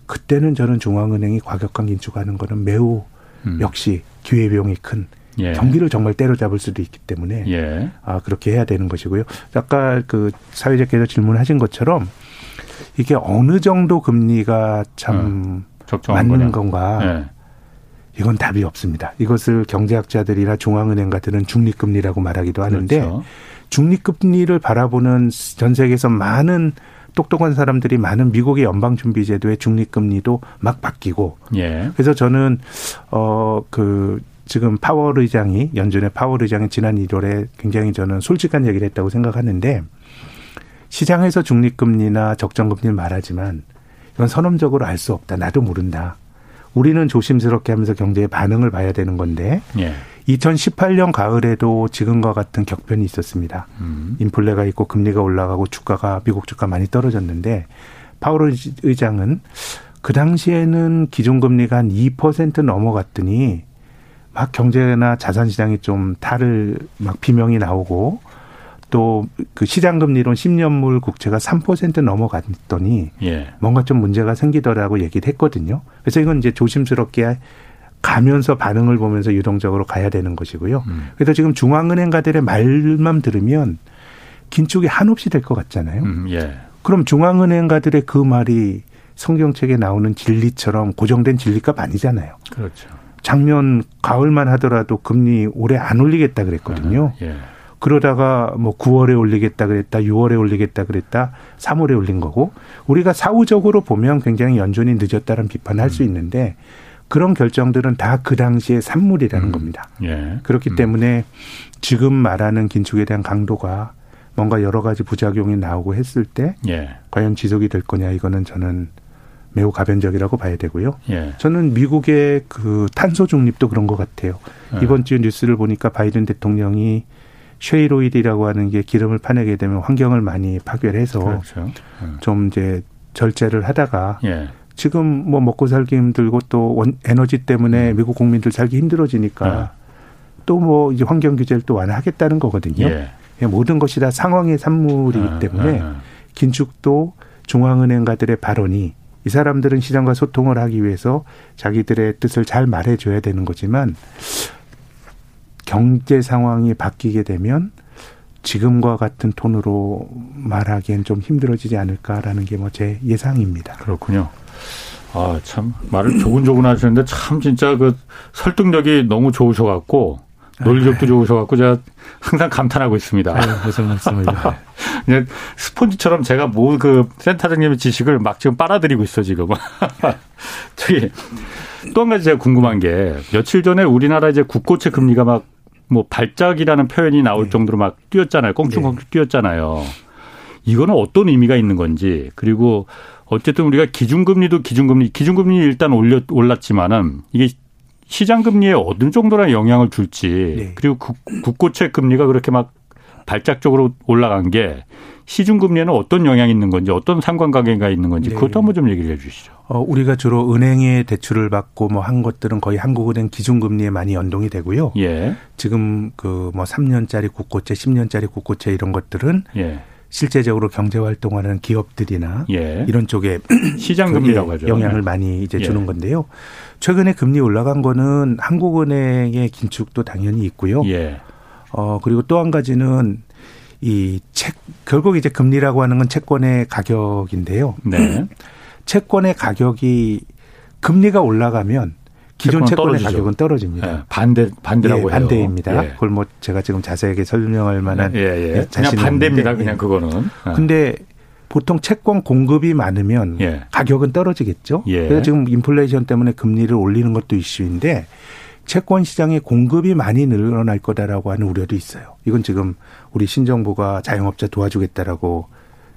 그때는 저는 중앙은행이 과격한 긴축하는 거는 매우 음. 역시 기회비용이 큰 예. 경기를 정말 때려잡을 수도 있기 때문에 예. 아 그렇게 해야 되는 것이고요. 아까 그 사회자께서 질문하신 것처럼 이게 어느 정도 금리가 참 어, 맞는 거냐. 건가? 예. 이건 답이 없습니다. 이것을 경제학자들이나 중앙은행 같은 중립금리라고 말하기도 하는데 그렇죠. 중립금리를 바라보는 전 세계에서 많은 똑똑한 사람들이 많은 미국의 연방준비제도의 중립금리도 막 바뀌고. 예. 그래서 저는 어그 지금 파월 의장이 연준의 파월 의장이 지난 1월에 굉장히 저는 솔직한 얘기를 했다고 생각하는데 시장에서 중립금리나 적정금리를 말하지만 이건 선언적으로 알 수 없다. 나도 모른다. 우리는 조심스럽게 하면서 경제의 반응을 봐야 되는 건데 예. 2018년 가을에도 지금과 같은 격변이 있었습니다. 음. 인플레가 있고 금리가 올라가고 주가가 미국 주가 많이 떨어졌는데 파월 의장은 그 당시에는 기준금리가 한 2% 넘어갔더니 막 경제나 자산 시장이 좀 탈을 막 비명이 나오고 또 그 시장 금리론 10년물 국채가 3% 넘어갔더니 예. 뭔가 좀 문제가 생기더라고 얘기를 했거든요. 그래서 이건 이제 조심스럽게 가면서 반응을 보면서 유동적으로 가야 되는 것이고요. 음. 그래서 지금 중앙은행가들의 말만 들으면 긴축이 한없이 될 것 같잖아요. 음, 예. 그럼 중앙은행가들의 그 말이 성경책에 나오는 진리처럼 고정된 진리가 아니잖아요. 그렇죠. 작년 가을만 하더라도 금리 올해 안 올리겠다 그랬거든요. 아, 예. 그러다가 뭐 9월에 올리겠다 그랬다, 6월에 올리겠다 그랬다, 3월에 올린 거고 우리가 사후적으로 보면 굉장히 연준이 늦었다는 비판을 할수 음. 있는데 그런 결정들은 다 그 당시의 산물이라는 음. 겁니다. 예. 그렇기 음. 때문에 지금 말하는 긴축에 대한 강도가 뭔가 여러 가지 부작용이 나오고 했을 때 예. 과연 지속이 될 거냐 이거는 저는 매우 가변적이라고 봐야 되고요. 예. 저는 미국의 그 탄소 중립도 그런 것 같아요. 예. 이번 주 뉴스를 보니까 바이든 대통령이 shale oil이라고 하는 게 기름을 파내게 되면 환경을 많이 파괴해서 그렇죠. 네. 좀 이제 절제를 하다가 예. 지금 뭐 먹고 살기 힘들고 또 원, 에너지 때문에 음. 미국 국민들 살기 힘들어지니까 네. 또뭐 이제 환경 규제를 또 완화하겠다는 거거든요. 예. 모든 것이 다 상황의 산물이기 아, 때문에 아, 아. 긴축도 중앙은행가들의 발언이 이 사람들은 시장과 소통을 하기 위해서 자기들의 뜻을 잘 말해줘야 되는 거지만 경제 상황이 바뀌게 되면 지금과 같은 톤으로 말하기엔 좀 힘들어지지 않을까라는 게 뭐 제 예상입니다. 그렇군요. 아, 참, 말을 조근조근 하시는데 참 진짜 그 설득력이 너무 좋으셔갖고 논리력도 좋으셔갖고 제가 항상 감탄하고 있습니다. 아유, 무슨 말씀을. (laughs) 그냥 스폰지처럼 제가 뭐 그 센터장님의 지식을 막 지금 빨아들이고 있어 지금. (laughs) 저기 또 한 가지 제가 궁금한 게 며칠 전에 우리나라 이제 국고채 금리가 막 뭐 발작이라는 표현이 나올 네. 정도로 막 뛰었잖아요. 꽁충꽁충 네. 뛰었잖아요. 이거는 어떤 의미가 있는 건지 그리고 어쨌든 우리가 기준금리도 기준금리 기준금리 일단 올려 올랐지만은 이게 시장 금리에 어느 정도나 영향을 줄지 네. 그리고 국 고채 금리가 그렇게 막 발작적으로 올라간 게 시중 금리에는 어떤 영향이 있는 건지 어떤 상관관계가 있는 건지 네. 그것도 한번 좀 얘기를 해 주시죠. 어, 우리가 주로 은행에 대출을 받고 뭐 한 것들은 거의 한국은행 기준금리에 많이 연동이 되고요. 예. 지금 그 뭐 3년짜리 국고채, 10년짜리 국고채 이런 것들은 예. 실제적으로 경제 활동하는 기업들이나 예. 이런 쪽에 (clears throat) 시장 금리라고 하죠. 영향을 많이 이제 주는 예. 건데요. 최근에 금리 올라간 거는 한국은행의 긴축도 당연히 있고요. 예. 어 그리고 또 한 가지는 이 책 결국 이제 금리라고 하는 건 채권의 가격인데요. 네. (clears throat) 채권의 가격이 금리가 올라가면 기존 채권의 떨어지죠. 가격은 떨어집니다. 네, 반대 반대라고 예, 반대입니다. 예. 그걸 뭐 제가 지금 자세하게 설명할 만한 예, 예. 그냥 반대입니다. 그냥 그거는. 예. 근데 보통 채권 공급이 많으면 예. 가격은 떨어지겠죠. 예. 그래서 지금 인플레이션 때문에 금리를 올리는 것도 이슈인데 채권 시장의 공급이 많이 늘어날 거다라고 하는 우려도 있어요. 이건 지금 우리 신정부가 자영업자 도와주겠다라고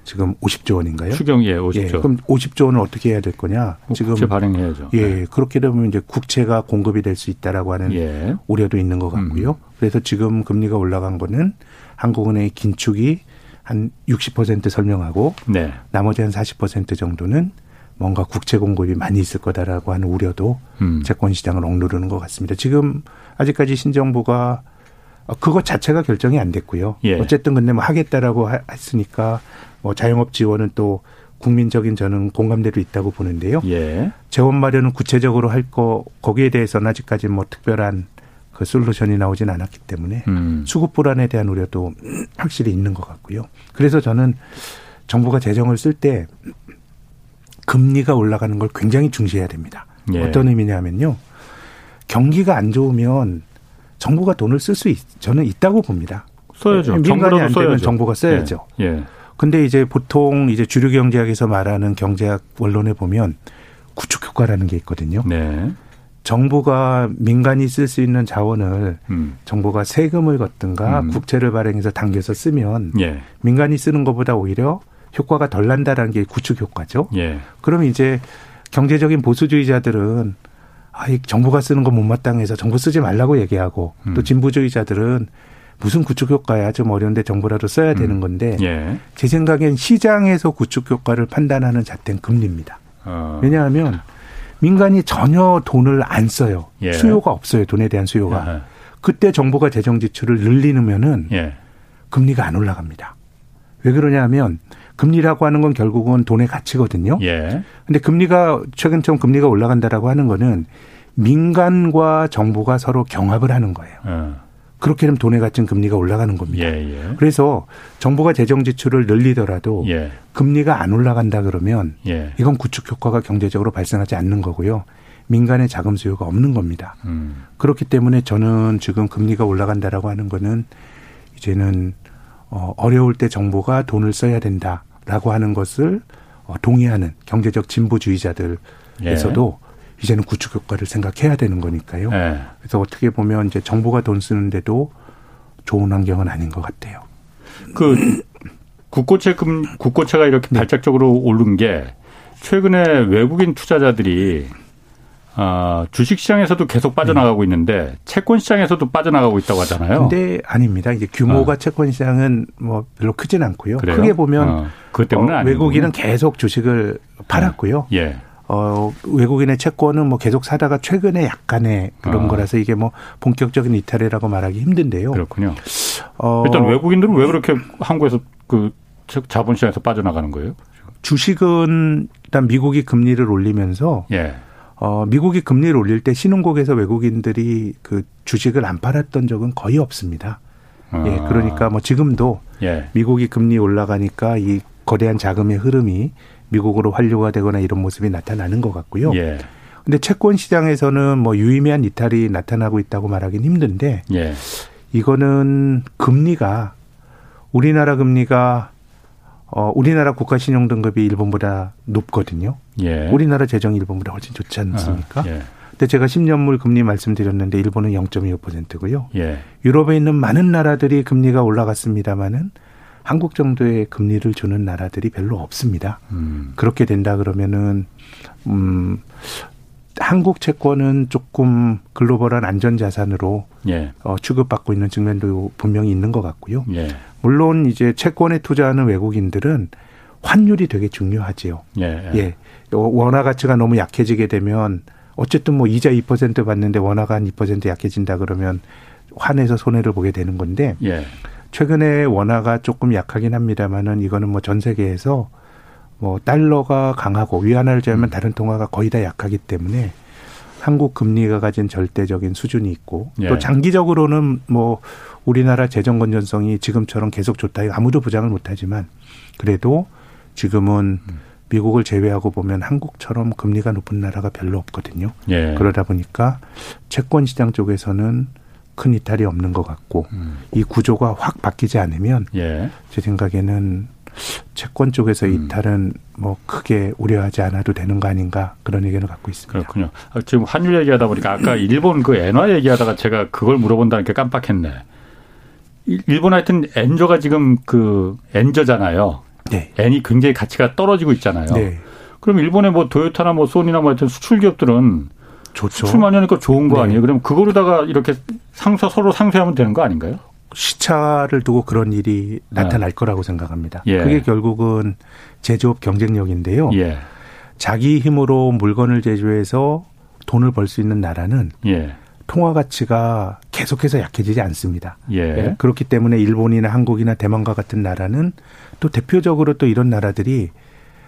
지금 50조 원인가요? 추경 예, 50조. 예, 그럼 50조 원을 어떻게 해야 될 거냐? 지금 국채 발행해야죠. 예, 네. 그렇게 되면 이제 국채가 공급이 될 수 있다라고 하는 예. 우려도 있는 것 같고요. 음. 그래서 지금 금리가 올라간 거는 한국은행의 긴축이 한 60% 설명하고 네. 나머지 한 40% 정도는 뭔가 국채 공급이 많이 있을 거다라고 하는 우려도 음. 채권 시장을 억누르는 것 같습니다. 지금 아직까지 신정부가 그것 자체가 결정이 안 됐고요. 예. 어쨌든 근데 뭐 하겠다라고 했으니까 뭐 자영업 지원은 또 국민적인 저는 공감대도 있다고 보는데요. 예. 재원 마련은 구체적으로 할 거 거기에 대해서는 아직까지 뭐 특별한 그 솔루션이 나오진 않았기 때문에 음. 수급 불안에 대한 우려도 (clears throat) 확실히 있는 것 같고요. 그래서 저는 정부가 재정을 쓸 때 금리가 올라가는 걸 굉장히 중시해야 됩니다. 예. 어떤 의미냐면요. 경기가 안 좋으면 정부가 돈을 쓸 수 저는 있다고 봅니다. 써야죠. 민간이 안 되면 정부가 써야죠. 예. 예. 근데 이제 보통 이제 주류 경제학에서 말하는 경제학 원론에 보면 구축 효과라는 게 있거든요. 네. 정부가 민간이 쓸 수 있는 자원을 음. 정부가 세금을 걷든가 음. 국채를 발행해서 당겨서 쓰면 예. 민간이 쓰는 것보다 오히려 효과가 덜 난다라는 게 구축 효과죠. 예. 그럼 이제 경제적인 보수주의자들은 아, 이 정부가 쓰는 거 못마땅해서 정부 쓰지 말라고 얘기하고 음. 또 진보주의자들은 무슨 구축 효과야 좀 어려운데 정부라도 써야 되는 음. 건데 예. 제 생각엔 시장에서 구축 효과를 판단하는 잣대는 금리입니다. 어. 왜냐하면 민간이 전혀 돈을 안 써요. 예. 수요가 없어요. 돈에 대한 수요가. 예. 그때 정부가 재정 지출을 늘리면은 예. 금리가 안 올라갑니다. 왜 그러냐면 금리라고 하는 건 결국은 돈의 가치거든요. 예. 근데 금리가 최근처럼 금리가 올라간다라고 하는 거는 민간과 정부가 서로 경합을 하는 거예요. 예. 그렇게 되면 돈의 가치는 금리가 올라가는 겁니다. 예, 예. 그래서 정부가 재정 지출을 늘리더라도 예. 금리가 안 올라간다 그러면 예. 이건 구축 효과가 경제적으로 발생하지 않는 거고요. 민간의 자금 수요가 없는 겁니다. 음. 그렇기 때문에 저는 지금 금리가 올라간다라고 하는 거는 이제는 어 어려울 때 정부가 돈을 써야 된다라고 하는 것을 어 동의하는 경제적 진보주의자들에서도 예. 이제는 구축 효과를 생각해야 되는 거니까요. 네. 그래서 어떻게 보면 이제 정부가 돈 쓰는데도 좋은 환경은 아닌 것 같아요. 그 국고채 금 국고채가 이렇게 네. 발작적으로 오른 게 최근에 외국인 투자자들이 아, 주식 시장에서도 계속 빠져나가고 네. 있는데 채권 시장에서도 빠져나가고 있다고 하잖아요. 근데 아닙니다. 이제 규모가 어. 채권 시장은 뭐 별로 크진 않고요. 그래요? 크게 보면 어. 그 때문에 어, 외국인은 계속 주식을 팔았고요. 예. 어, 외국인의 채권은 뭐 계속 사다가 최근에 약간의 그런 어. 거라서 이게 뭐 본격적인 이탈이라고 말하기 힘든데요. 그렇군요. 어. 일단 외국인들은 왜 그렇게 한국에서 그 자본시장에서 빠져나가는 거예요? 주식은 일단 미국이 금리를 올리면서 예. 어, 미국이 금리를 올릴 때 신흥국에서 외국인들이 그 주식을 안 팔았던 적은 거의 없습니다. 아. 예, 그러니까 뭐 지금도 예. 미국이 금리 올라가니까 이 거대한 자금의 흐름이 미국으로 환류가 되거나 이런 모습이 나타나는 것 같고요. 예. 근데 채권 시장에서는 뭐 유의미한 이탈이 나타나고 있다고 말하기는 힘든데 예. 이거는 금리가 우리나라 금리가 어, 우리나라 국가 신용 등급이 일본보다 높거든요. 예. 우리나라 재정이 일본보다 훨씬 좋지 않습니까? 아, 예. 근데 제가 10년물 금리 말씀드렸는데 일본은 0.25%고요. 예. 유럽에 있는 많은 나라들이 금리가 올라갔습니다마는 한국 정도의 금리를 주는 나라들이 별로 없습니다. 음. 그렇게 된다 그러면은 음 한국 채권은 조금 글로벌한 안전 자산으로 예. 어, 취급받고 있는 측면도 분명히 있는 것 같고요. 예. 물론 이제 채권에 투자하는 외국인들은 환율이 되게 중요하지요. 예. 예. 원화 가치가 너무 약해지게 되면 어쨌든 뭐 이자 2% 받는데 원화가 한 2% 약해진다 그러면 환에서 손해를 보게 되는 건데 예. 최근에 원화가 조금 약하긴 합니다만은 이거는 뭐 전 세계에서 뭐 달러가 강하고 위안화를 제외하면 음. 다른 통화가 거의 다 약하기 때문에 한국 금리가 가진 절대적인 수준이 있고 예. 또 장기적으로는 뭐 우리나라 재정 건전성이 지금처럼 계속 좋다 아무도 부장을 못하지만 그래도 지금은 음. 미국을 제외하고 보면 한국처럼 금리가 높은 나라가 별로 없거든요. 예. 그러다 보니까 채권 시장 쪽에서는 큰 이탈이 없는 것 같고 음. 이 구조가 확 바뀌지 않으면 예. 제 생각에는 채권 쪽에서 음. 이탈은 뭐 크게 우려하지 않아도 되는 거 아닌가 그런 의견을 갖고 있습니다. 그렇군요. 아, 지금 환율 얘기하다 보니까 아까 일본 그 엔화 얘기하다가 제가 그걸 물어본다는 게 깜빡했네. 일본 하여튼 엔저가 지금 그 엔저잖아요. 네. 엔이 굉장히 가치가 떨어지고 있잖아요. 네. 그럼 일본의 뭐 도요타나 뭐 소니나 뭐 하여튼 수출 기업들은 좋죠. 수출 많이 하니까 좋은 거 네. 아니에요? 그럼 그거로다가 이렇게 상사 서로 상쇄하면 되는 거 아닌가요? 시차를 두고 그런 일이 나타날 네. 거라고 생각합니다. 예. 그게 결국은 제조업 경쟁력인데요. 예. 자기 힘으로 물건을 제조해서 돈을 벌 수 있는 나라는 예. 통화 가치가 계속해서 약해지지 않습니다. 예. 예. 그렇기 때문에 일본이나 한국이나 대만과 같은 나라는 또 대표적으로 또 이런 나라들이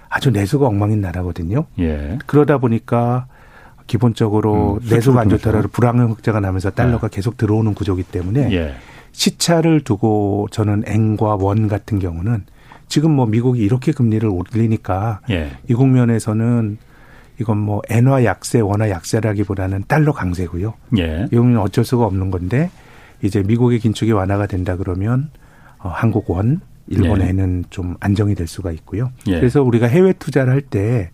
아주 내수가 엉망인 나라거든요. 예. 그러다 보니까 기본적으로 음, 내수가 안 좋더라도 불황의 흑자가 나면서 달러가 네. 계속 들어오는 구조기 때문에 예. 시차를 두고 저는 엔과 원 같은 경우는 지금 뭐 미국이 이렇게 금리를 올리니까 예. 이 국면에서는 이건 뭐 엔화 약세, 원화 약세라기보다는 달러 강세고요. 예. 이건 어쩔 수가 없는 건데 이제 미국의 긴축이 완화가 된다 그러면 어, 한국 원, 일본 예. 엔은 좀 안정이 될 수가 있고요. 예. 그래서 우리가 해외 투자를 할 때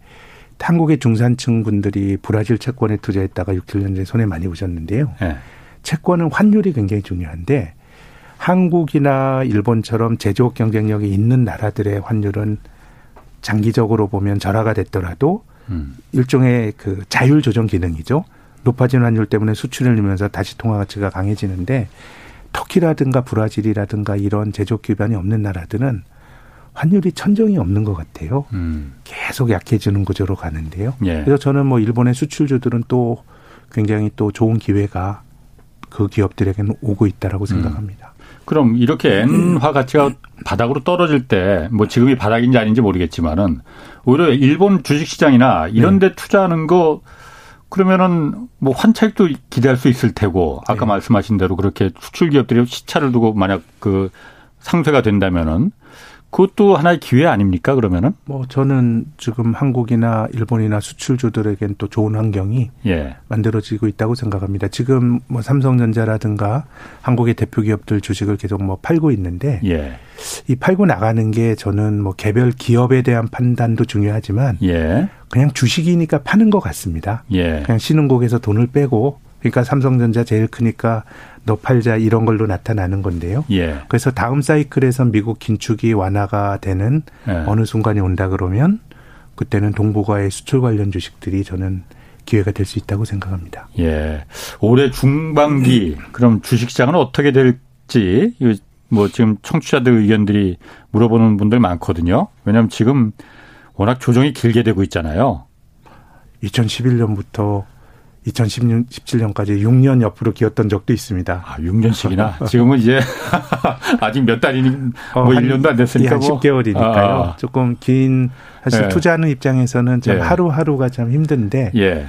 한국의 중산층 분들이 브라질 채권에 투자했다가 6, 7년 전에 손해 많이 보셨는데요. 예. 채권은 환율이 굉장히 중요한데 한국이나 일본처럼 제조업 경쟁력이 있는 나라들의 환율은 장기적으로 보면 절하가 됐더라도 음. 일종의 그 자율 조정 기능이죠. 높아진 환율 때문에 수출을 늘면서 다시 통화 가치가 강해지는데 터키라든가 브라질이라든가 이런 제조업 기반이 없는 나라들은 환율이 천정이 없는 것 같아요. 음. 계속 약해지는 구조로 가는데요. 예. 그래서 저는 뭐 일본의 수출주들은 또 굉장히 또 좋은 기회가 그 기업들에게는 오고 있다라고 음. 생각합니다. 그럼 이렇게 엔화 가치가 바닥으로 떨어질 때 뭐 지금이 바닥인지 아닌지 모르겠지만은 오히려 일본 주식 시장이나 이런 데 네. 투자하는 거 그러면은 뭐 환차익도 기대할 수 있을 테고 아까 네. 말씀하신 대로 그렇게 수출 기업들이 시차를 두고 만약 그 상쇄가 된다면은 그것도 하나의 기회 아닙니까 그러면은? 뭐 저는 지금 한국이나 일본이나 수출주들에겐 또 좋은 환경이 예. 만들어지고 있다고 생각합니다. 지금 뭐 삼성전자라든가 한국의 대표 기업들 주식을 계속 뭐 팔고 있는데 예. 이 팔고 나가는 게 저는 뭐 개별 기업에 대한 판단도 중요하지만 예. 그냥 주식이니까 파는 것 같습니다. 예. 그냥 신흥국에서 돈을 빼고 그러니까 삼성전자 제일 크니까 너 팔자 이런 걸로 나타나는 건데요. 예. 그래서 다음 사이클에서 미국 긴축이 완화가 되는 예. 어느 순간이 온다 그러면 그때는 동북아의 수출 관련 주식들이 저는 기회가 될 수 있다고 생각합니다. 예. 올해 중반기 그럼 주식 시장은 어떻게 될지 뭐 지금 청취자들 의견들이 물어보는 분들 많거든요. 왜냐하면 지금 워낙 조정이 길게 되고 있잖아요. 2011년부터 2016, 17년까지 6년 옆으로 기었던 적도 있습니다. 아, 6년씩이나? 지금은 이제 (laughs) 아직 몇 달이니 뭐 어, 1년도 안 됐으니까 한 10개월이니까요. 아, 아. 조금 긴 사실 예. 투자하는 입장에서는 참 예. 하루하루가 참 힘든데 예.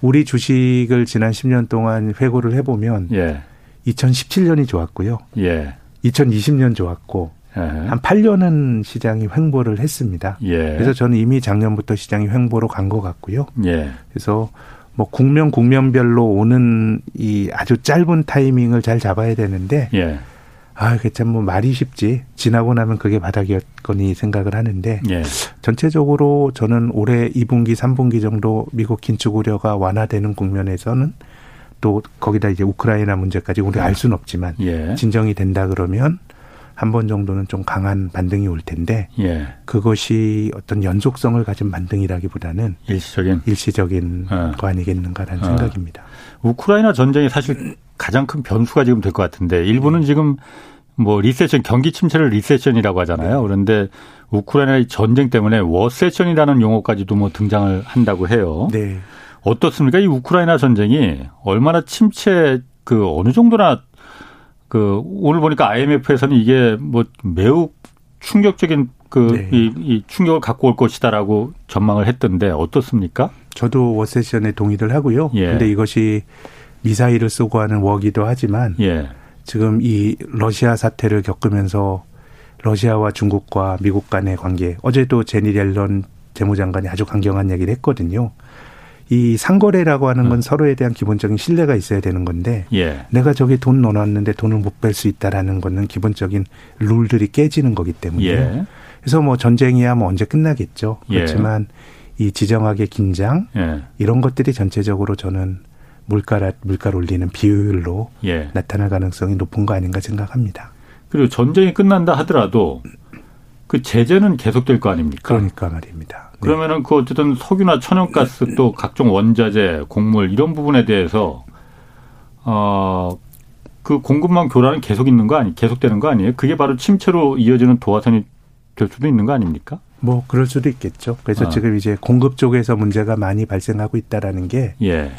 우리 주식을 지난 10년 동안 회고를 해보면 예. 2017년이 좋았고요. 예. 2020년 좋았고 예. 한 8년은 시장이 횡보를 했습니다. 예. 그래서 저는 이미 작년부터 시장이 횡보로 간 것 같고요. 예. 그래서 뭐 국면 국면별로 오는 이 아주 짧은 타이밍을 잘 잡아야 되는데 예. 아, 그게 참 뭐 말이 쉽지. 지나고 나면 그게 바닥이었거니 생각을 하는데 예. 전체적으로 저는 올해 2분기, 3분기 정도 미국 긴축 우려가 완화되는 국면에서는 또 거기다 이제 우크라이나 문제까지 우리 알 수는 없지만 예. 진정이 된다 그러면 한 번 정도는 좀 강한 반등이 올 텐데 예. 그것이 어떤 연속성을 가진 반등이라기보다는 일시적인 일시적인 어. 거 아니겠는가라는 어. 생각입니다. 우크라이나 전쟁이 사실 가장 큰 변수가 지금 될 것 같은데 일부는 네. 지금 뭐 recession 경기 침체를 recession이라고 하잖아요. 네. 그런데 우크라이나의 전쟁 때문에 warcession이라는 용어까지도 뭐 등장을 한다고 해요. 네. 어떻습니까? 이 우크라이나 전쟁이 얼마나 침체 그 어느 정도나 그 오늘 보니까 IMF에서는 이게 뭐 매우 충격적인 그이 네. 이 충격을 갖고 올 것이다라고 전망을 했던데 어떻습니까? 저도 warcession에 동의를 하고요. 예. 근데 이것이 미사일을 쏘고 하는 워기도 하지만 예. 지금 이 러시아 사태를 겪으면서 러시아와 중국과 미국 간의 관계 어제도 제니 렐런 재무장관이 아주 강경한 얘기를 했거든요. 이 상거래라고 하는 건 음. 서로에 대한 기본적인 신뢰가 있어야 되는 건데 예. 내가 저기 돈 넣어놨는데 돈을 못 뺄 수 있다라는 거는 기본적인 룰들이 깨지는 거기 때문에 예. 그래서 뭐 전쟁이야 뭐 언제 끝나겠죠. 예. 그렇지만 이 지정학의 긴장 예. 이런 것들이 전체적으로 저는 물가를 물가를 올리는 비율로 예. 나타날 가능성이 높은 거 아닌가 생각합니다. 그리고 전쟁이 끝난다 하더라도 그 제재는 계속될 거 아닙니까? 그러니까 말입니다. 네. 그러면은 그 어쨌든 석유나 천연가스 또 각종 원자재, 곡물 이런 부분에 대해서 어 그 공급망 교란은 계속 있는 거 아니 계속되는 거 아니에요? 그게 바로 침체로 이어지는 도화선이 될 수도 있는 거 아닙니까? 뭐 그럴 수도 있겠죠. 그래서 어. 지금 이제 공급 쪽에서 문제가 많이 발생하고 있다라는 게참 예.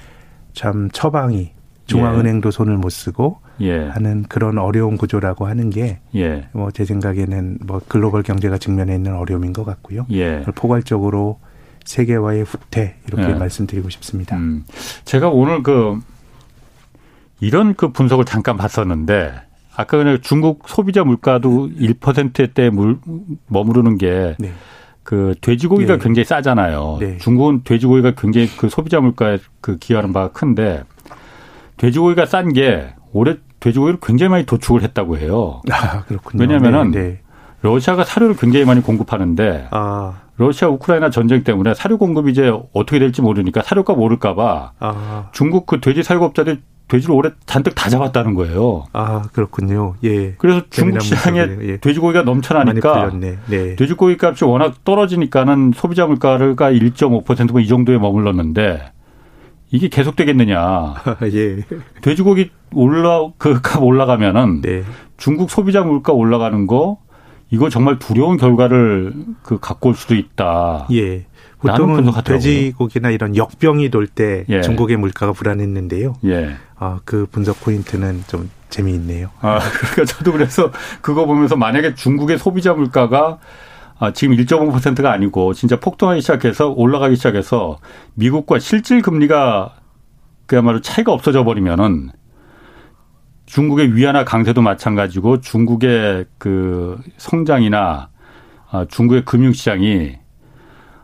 처방이 중앙은행도 예. 손을 못 쓰고 예. 하는 그런 어려운 구조라고 하는 게 뭐제 예. 생각에는 뭐 글로벌 경제가 직면해 있는 어려움인 것 같고요. 예. 포괄적으로 세계화의 후퇴 이렇게 예. 말씀드리고 싶습니다. 음. 제가 오늘 그 이런 그 분석을 잠깐 봤었는데 아까 그냥 중국 소비자 물가도 1%대 물 머무르는 게 네. 그 돼지고기가 네. 굉장히 싸잖아요. 네. 중국은 돼지고기가 굉장히 그 소비자 물가에 그 기여하는 바가 큰데 돼지고기가 싼 게 올해 돼지고기를 굉장히 많이 도축을 했다고 해요. 아, 그렇군요. 왜냐하면은 네, 네. 러시아가 사료를 굉장히 많이 공급하는데 아. 러시아 우크라이나 전쟁 때문에 사료 공급이 이제 어떻게 될지 모르니까 사료가 오를까봐 아. 중국 그 돼지 사육업자들 돼지를 올해 잔뜩 다 잡았다는 거예요. 아 그렇군요. 예. 그래서 중국 시장에 예. 돼지고기가 넘쳐나니까 네. 돼지고기 값이 워낙 떨어지니까는 소비자 물가가 1.5%뭐 이 정도에 머물렀는데 이게 계속되겠느냐. (laughs) 예. 돼지고기 올라 그 값 올라가면은 네. 중국 소비자 물가 올라가는 거 이거 정말 두려운 결과를 그 갖고 올 수도 있다. 예. 보통은 돼지고기나 이런 역병이 돌때 예. 중국의 물가가 불안했는데요. 예. 아, 그 분석 포인트는 좀 재미있네요. 아, (laughs) 그러니까 저도 그래서 그거 보면서 만약에 중국의 소비자 물가가 아, 지금 1.5%가 아니고 진짜 폭등하기 시작해서 올라가기 시작해서 미국과 실질 금리가 그야말로 차이가 없어져 버리면은 중국의 위안화 강세도 마찬가지고 중국의 그 성장이나 아, 중국의 금융시장이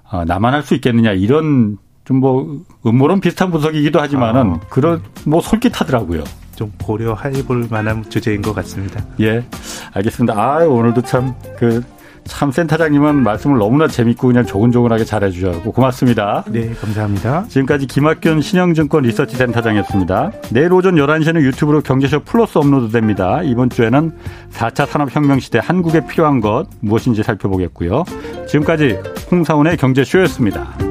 아, 나만 할수 있겠느냐 이런 좀 뭐 음모론 비슷한 분석이기도 하지만은 아, 그런 뭐 솔깃하더라고요. 좀 고려해 볼 만한 주제인 것 같습니다. 예, 알겠습니다. 아 오늘도 참 그 참 센터장님은 말씀을 너무나 재밌고 그냥 조근조근하게 잘해주셔서 고맙습니다. 네, 감사합니다. 지금까지 김학균 신영증권 리서치 센터장이었습니다. 내일 오전 11시에는 유튜브로 경제쇼 플러스 업로드됩니다. 이번 주에는 4차 산업혁명 시대 한국에 필요한 것 무엇인지 살펴보겠고요. 지금까지 홍사원의 경제쇼였습니다.